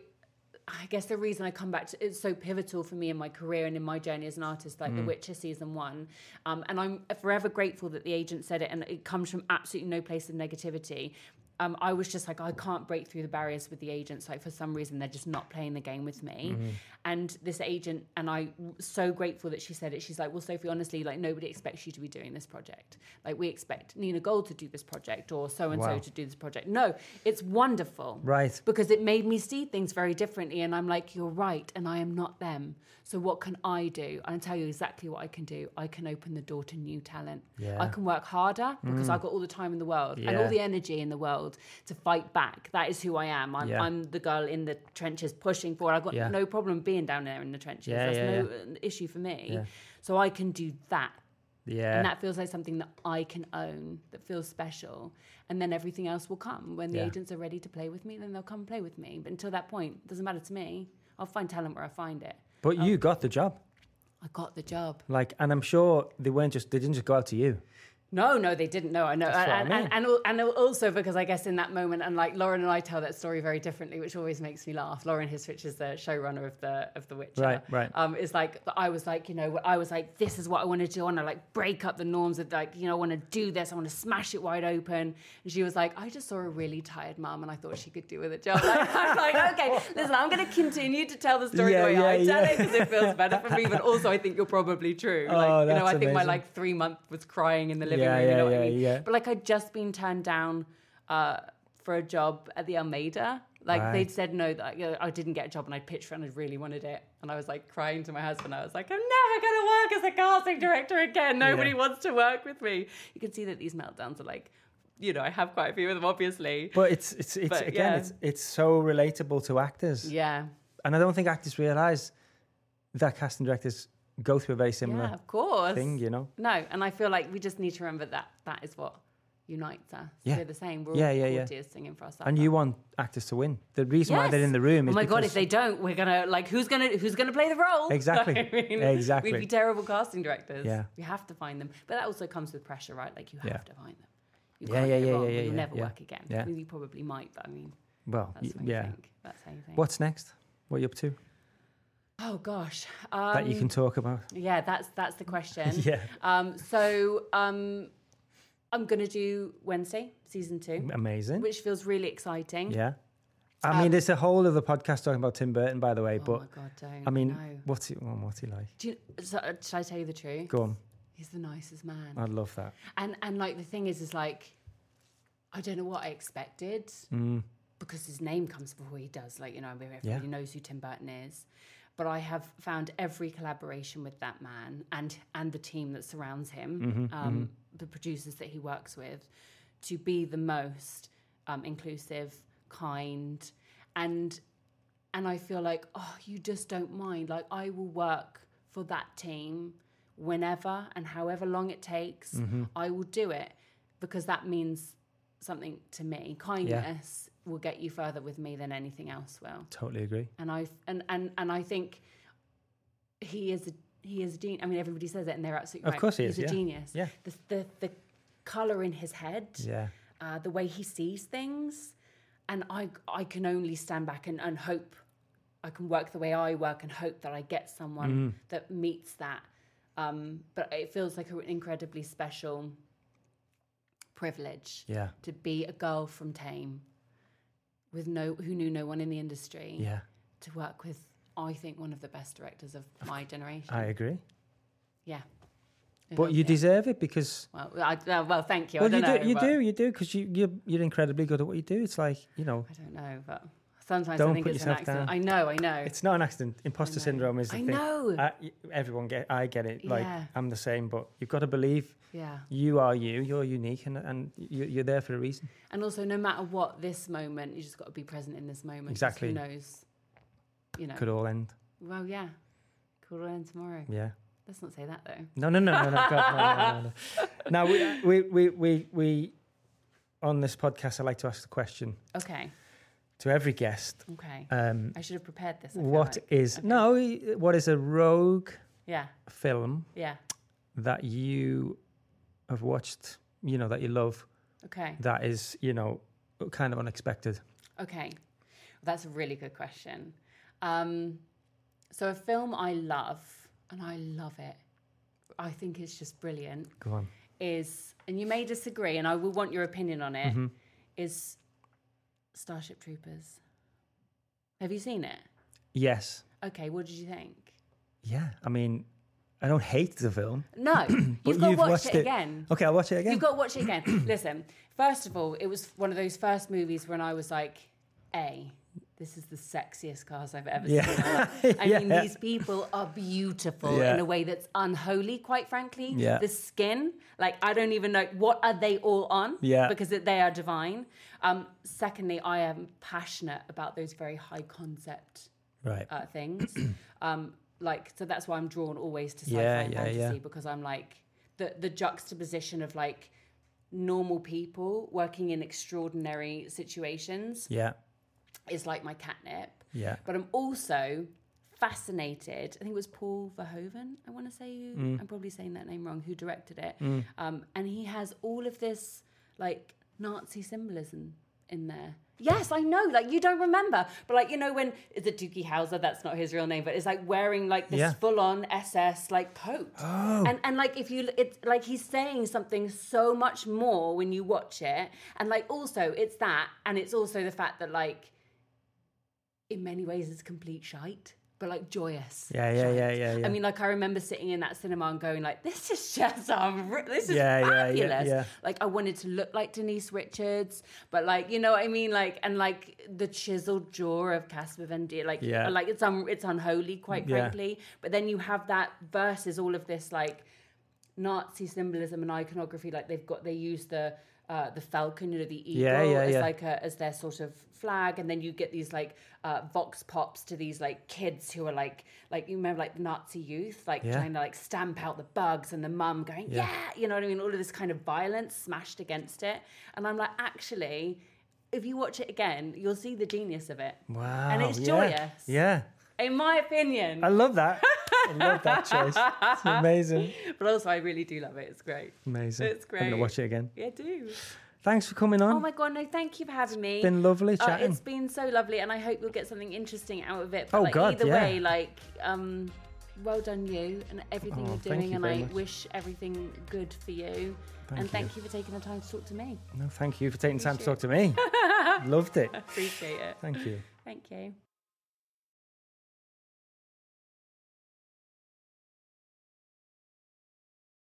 Speaker 2: I guess the reason I come back to it's so pivotal for me in my career and in my journey as an artist, like The Witcher season one. Um, and I'm forever grateful that the agent said it, and it comes from absolutely no place of negativity. Um, I was just like, I can't break through the barriers with the agents. Like for some reason, they're just not playing the game with me.
Speaker 1: Mm-hmm.
Speaker 2: And this agent, and I so grateful that she said it. She's like, well, Sophie, honestly, like nobody expects you to be doing this project. Like we expect Nina Gold to do this project or so and so to do this project. No, it's wonderful
Speaker 1: Right.
Speaker 2: because it made me see things very differently. And I'm like, you're right, and I am not them. So what can I do? I tell you exactly what I can do. I can open the door to new talent.
Speaker 1: Yeah. Mm.
Speaker 2: I can work harder because I've got all the time in the world and all the energy in the world to fight back. That is who I am. I'm,
Speaker 1: Yeah.
Speaker 2: I'm the girl in the trenches pushing forward. I've got
Speaker 1: Yeah.
Speaker 2: no problem being down there in the trenches.
Speaker 1: Yeah,
Speaker 2: That's
Speaker 1: yeah,
Speaker 2: no uh, issue for me.
Speaker 1: Yeah.
Speaker 2: So I can do that.
Speaker 1: Yeah.
Speaker 2: And that feels like something that I can own, that feels special. And then everything else will come. When the
Speaker 1: Yeah.
Speaker 2: agents are ready to play with me, then they'll come play with me. But until that point, it doesn't matter to me. I'll find talent where I find it.
Speaker 1: But
Speaker 2: Oh.
Speaker 1: you got the job.
Speaker 2: I got the job.
Speaker 1: Like, and I'm sure they weren't just they didn't just go out to you.
Speaker 2: No, no, they didn't know. I know,
Speaker 1: what I
Speaker 2: and,
Speaker 1: mean.
Speaker 2: and, and and also because I guess in that moment, and like Lauren and I tell that story very differently, which always makes me laugh. Lauren Hissrich is the showrunner of the of the Witcher.
Speaker 1: Right, right.
Speaker 2: Um, is like I was like, you know, I was like, this is what I want to do. I want to like break up the norms of like, you know, I want to do this. I want to smash it wide open. And she was like, I just saw a really tired mum, and I thought she could do with a job. <laughs> Like, I'm like, okay, listen, I'm going to continue to tell the story
Speaker 1: Yeah,
Speaker 2: the way
Speaker 1: yeah,
Speaker 2: I tell
Speaker 1: yeah.
Speaker 2: it because it feels better for me. But also, I think you're probably true. Like,
Speaker 1: Oh,
Speaker 2: you know, I think my like three month was crying in the living
Speaker 1: Yeah.
Speaker 2: You know
Speaker 1: yeah,
Speaker 2: what I
Speaker 1: yeah,
Speaker 2: mean?
Speaker 1: yeah.
Speaker 2: But like I'd just been turned down uh, for a job at the Almeida. Like
Speaker 1: Right.
Speaker 2: they'd said no, that you know, I didn't get a job, and I pitched for it, and I really wanted it. And I was like crying to my husband. I was like, I'm never gonna work as a casting director again. Nobody
Speaker 1: Yeah.
Speaker 2: wants to work with me. You can see that these meltdowns are like, you know, I have quite a few of them, obviously.
Speaker 1: But it's it's it's
Speaker 2: But,
Speaker 1: again
Speaker 2: yeah.
Speaker 1: it's it's so relatable to actors.
Speaker 2: Yeah,
Speaker 1: And I don't think actors realise that casting directors go through a very similar
Speaker 2: yeah, of course.
Speaker 1: thing, you know?
Speaker 2: No, and I feel like we just need to remember that that is what unites us.
Speaker 1: Yeah.
Speaker 2: We're the same. We're
Speaker 1: Yeah,
Speaker 2: all
Speaker 1: yeah, yeah.
Speaker 2: singing for ourselves.
Speaker 1: And you want actors to win. The reason why they're in the room is Oh
Speaker 2: my god! If they don't, we're gonna like who's gonna who's gonna play the role? <laughs>
Speaker 1: Exactly. <laughs>
Speaker 2: I mean,
Speaker 1: Exactly.
Speaker 2: We'd be terrible casting directors.
Speaker 1: Yeah.
Speaker 2: we have to find them, but that also comes with pressure, right? Like you have
Speaker 1: Yeah.
Speaker 2: to find them. You
Speaker 1: Yeah,
Speaker 2: can't
Speaker 1: yeah, yeah,
Speaker 2: wrong,
Speaker 1: yeah, yeah,
Speaker 2: You'll never work again.
Speaker 1: Yeah.
Speaker 2: You probably might, but I mean,
Speaker 1: well,
Speaker 2: that's
Speaker 1: y- yeah.
Speaker 2: think. That's how you think.
Speaker 1: What's next? What are you up to
Speaker 2: Oh gosh. Um,
Speaker 1: that you can talk about?
Speaker 2: Yeah, that's that's the question. <laughs>
Speaker 1: Yeah.
Speaker 2: Um, so um, I'm gonna do Wednesday season two,
Speaker 1: Amazing.
Speaker 2: which feels really exciting.
Speaker 1: Yeah. I mean, there's a whole other podcast talking about Tim Burton, by the way.
Speaker 2: Oh
Speaker 1: but
Speaker 2: my god, don't.
Speaker 1: I mean,
Speaker 2: no.
Speaker 1: what's he? What's he like?
Speaker 2: Do you, so, uh, should I tell you the truth?
Speaker 1: Go on.
Speaker 2: He's the nicest man.
Speaker 1: I love that.
Speaker 2: And and like the thing is, is like, I don't know what I expected
Speaker 1: Mm.
Speaker 2: because his name comes before he does. Like you know, everybody
Speaker 1: Yeah.
Speaker 2: knows who Tim Burton is. But I have found every collaboration with that man and and the team that surrounds him,
Speaker 1: Mm-hmm,
Speaker 2: um, the producers that he works with, to be the most um, inclusive, kind, and and I feel like oh, you just don't mind. Like I will work for that team whenever and however long it takes.
Speaker 1: Mm-hmm.
Speaker 2: I will do it because that means something to me. Kindness will get you further with me than anything else will.
Speaker 1: Totally agree.
Speaker 2: And I and and and I think he is a he is a genius. I mean, everybody says it, and they're absolutely
Speaker 1: Of
Speaker 2: right.
Speaker 1: course he
Speaker 2: He's
Speaker 1: is,
Speaker 2: a genius.
Speaker 1: Yeah.
Speaker 2: The the the color in his head
Speaker 1: Yeah.
Speaker 2: uh, the way he sees things, and I I can only stand back and, and hope I can work the way I work and hope that I get someone
Speaker 1: Mm-hmm.
Speaker 2: that meets that. Um, but it feels like an incredibly special privilege
Speaker 1: Yeah.
Speaker 2: to be a girl from Thame with no who knew no one in the industry
Speaker 1: Yeah.
Speaker 2: to work with I think one of the best directors of my generation.
Speaker 1: I agree.
Speaker 2: yeah. It
Speaker 1: But you deserve it because
Speaker 2: well, I, uh, well, thank you.
Speaker 1: Well, you
Speaker 2: don't
Speaker 1: do,
Speaker 2: know,
Speaker 1: you do, you do, because you you're, you're incredibly good at what you do. It's like you know,
Speaker 2: I don't know, but sometimes
Speaker 1: Don't
Speaker 2: I think
Speaker 1: put
Speaker 2: it's an
Speaker 1: yourself
Speaker 2: accident.
Speaker 1: down.
Speaker 2: I know, I know.
Speaker 1: it's not an accident. Imposter syndrome is the
Speaker 2: I
Speaker 1: thing.
Speaker 2: know.
Speaker 1: Y- everyone get, I get it. Like
Speaker 2: Yeah.
Speaker 1: I'm the same, but you've got to believe
Speaker 2: yeah.
Speaker 1: you are you. You're unique, and and you, you're there for a reason.
Speaker 2: And also, no matter what this moment, you just got to be present in this moment.
Speaker 1: Exactly.
Speaker 2: Who knows? You know.
Speaker 1: Could all end.
Speaker 2: Well, yeah. Cool end tomorrow.
Speaker 1: Yeah.
Speaker 2: Let's not say that though.
Speaker 1: No, no, no, no, no, God, no, no, no, no. <laughs> Now we, we, we, we, we, on this podcast, I like to ask the question
Speaker 2: Okay.
Speaker 1: To every guest.
Speaker 2: Okay.
Speaker 1: Um,
Speaker 2: I should have prepared this. I
Speaker 1: what
Speaker 2: like.
Speaker 1: is
Speaker 2: Okay.
Speaker 1: no? What is a rogue
Speaker 2: Yeah.
Speaker 1: film
Speaker 2: Yeah.
Speaker 1: that you have watched? You know that you love.
Speaker 2: Okay.
Speaker 1: That is, you know, kind of unexpected.
Speaker 2: Okay. That's a really good question. Um, so a film I love, and I love it. I think it's just brilliant.
Speaker 1: Go on.
Speaker 2: is, and you may disagree, and I will want your opinion on it, is Starship Troopers. Have you seen it?
Speaker 1: Yes.
Speaker 2: Okay, what did you think?
Speaker 1: Yeah. I mean, I don't hate the film. <clears throat>
Speaker 2: No, <clears throat> you've got to watch it,
Speaker 1: it.
Speaker 2: again.
Speaker 1: Okay, I'll watch it again.
Speaker 2: You've got to watch it again. <clears throat> Listen, first of all, it was one of those first movies when I was like, A, this is the sexiest cars I've ever
Speaker 1: Yeah.
Speaker 2: seen. <laughs> I mean, these people are beautiful
Speaker 1: Yeah.
Speaker 2: in a way that's unholy, quite frankly.
Speaker 1: Yeah.
Speaker 2: The skin, like, I don't even know, what are they all on?
Speaker 1: Yeah.
Speaker 2: Because they are divine. Um, secondly, I am passionate about those very high concept
Speaker 1: right.
Speaker 2: uh, things. <clears throat> um, like so that's why I'm drawn always to sci-fi
Speaker 1: Yeah,
Speaker 2: and
Speaker 1: yeah,
Speaker 2: fantasy
Speaker 1: yeah.
Speaker 2: because I'm like the the juxtaposition of like normal people working in extraordinary situations
Speaker 1: yeah.
Speaker 2: Is like my catnip.
Speaker 1: Yeah.
Speaker 2: But I'm also fascinated. I think it was Paul Verhoeven. I want to say who,
Speaker 1: Mm.
Speaker 2: I'm probably saying that name wrong. Who directed it? Um, and he has all of this like Nazi symbolism in there. Yes, I know. Like you don't remember, but like you know when is it Doogie Howser? That's not his real name, but it's like wearing like this
Speaker 1: Yeah.
Speaker 2: full-on SS like coat.
Speaker 1: Oh.
Speaker 2: And and like if you it's like he's saying something so much more when you watch it, and like also it's that, and it's also the fact that like in many ways it's complete shite, but like joyous.
Speaker 1: Yeah, yeah, yeah, yeah, yeah.
Speaker 2: I mean, like I remember sitting in that cinema and going like, "This is just um, this is
Speaker 1: Yeah, yeah, yeah,
Speaker 2: fabulous."
Speaker 1: yeah.
Speaker 2: Like I wanted to look like Denise Richards, but like you know what I mean, like and like the chiseled jaw of Casper Van Dien, like
Speaker 1: Yeah.
Speaker 2: like it's un- it's unholy, quite frankly. But then you have that versus all of this like Nazi symbolism and iconography. Like they've got they use the uh, the falcon, or the eagle
Speaker 1: Yeah, yeah,
Speaker 2: as
Speaker 1: yeah.
Speaker 2: like a, as their sort of flag, and then you get these like uh, vox pops to these like kids who are like like you remember like Nazi youth like trying to like stamp out the bugs, and the mum going
Speaker 1: Yeah.
Speaker 2: you know what I mean, all of this kind of violence smashed against it, and I'm like actually. If you watch it again, you'll see the genius of it.
Speaker 1: Wow.
Speaker 2: And it's joyous.
Speaker 1: Yeah.
Speaker 2: In my opinion.
Speaker 1: I love that. I love that <laughs> choice. It's amazing.
Speaker 2: But also, I really do love it. It's great.
Speaker 1: Amazing.
Speaker 2: It's great.
Speaker 1: I'm going to
Speaker 2: great.
Speaker 1: watch it again.
Speaker 2: Yeah, do.
Speaker 1: Thanks for coming on.
Speaker 2: Oh my god, no, thank you for having me.
Speaker 1: it's been lovely
Speaker 2: Uh,
Speaker 1: chatting.
Speaker 2: it's been so lovely, and I hope you'll get something interesting out of it. But
Speaker 1: Oh,
Speaker 2: like,
Speaker 1: God,
Speaker 2: either
Speaker 1: yeah.
Speaker 2: way, like, um, well done you and everything
Speaker 1: Oh,
Speaker 2: you're doing,
Speaker 1: you
Speaker 2: and I
Speaker 1: much.
Speaker 2: wish everything good for you.
Speaker 1: Thank
Speaker 2: and
Speaker 1: you.
Speaker 2: thank you for taking the time to talk to me.
Speaker 1: no, thank you for taking time to talk to me. <laughs> Loved it.
Speaker 2: Appreciate it.
Speaker 1: Thank you.
Speaker 2: Thank you.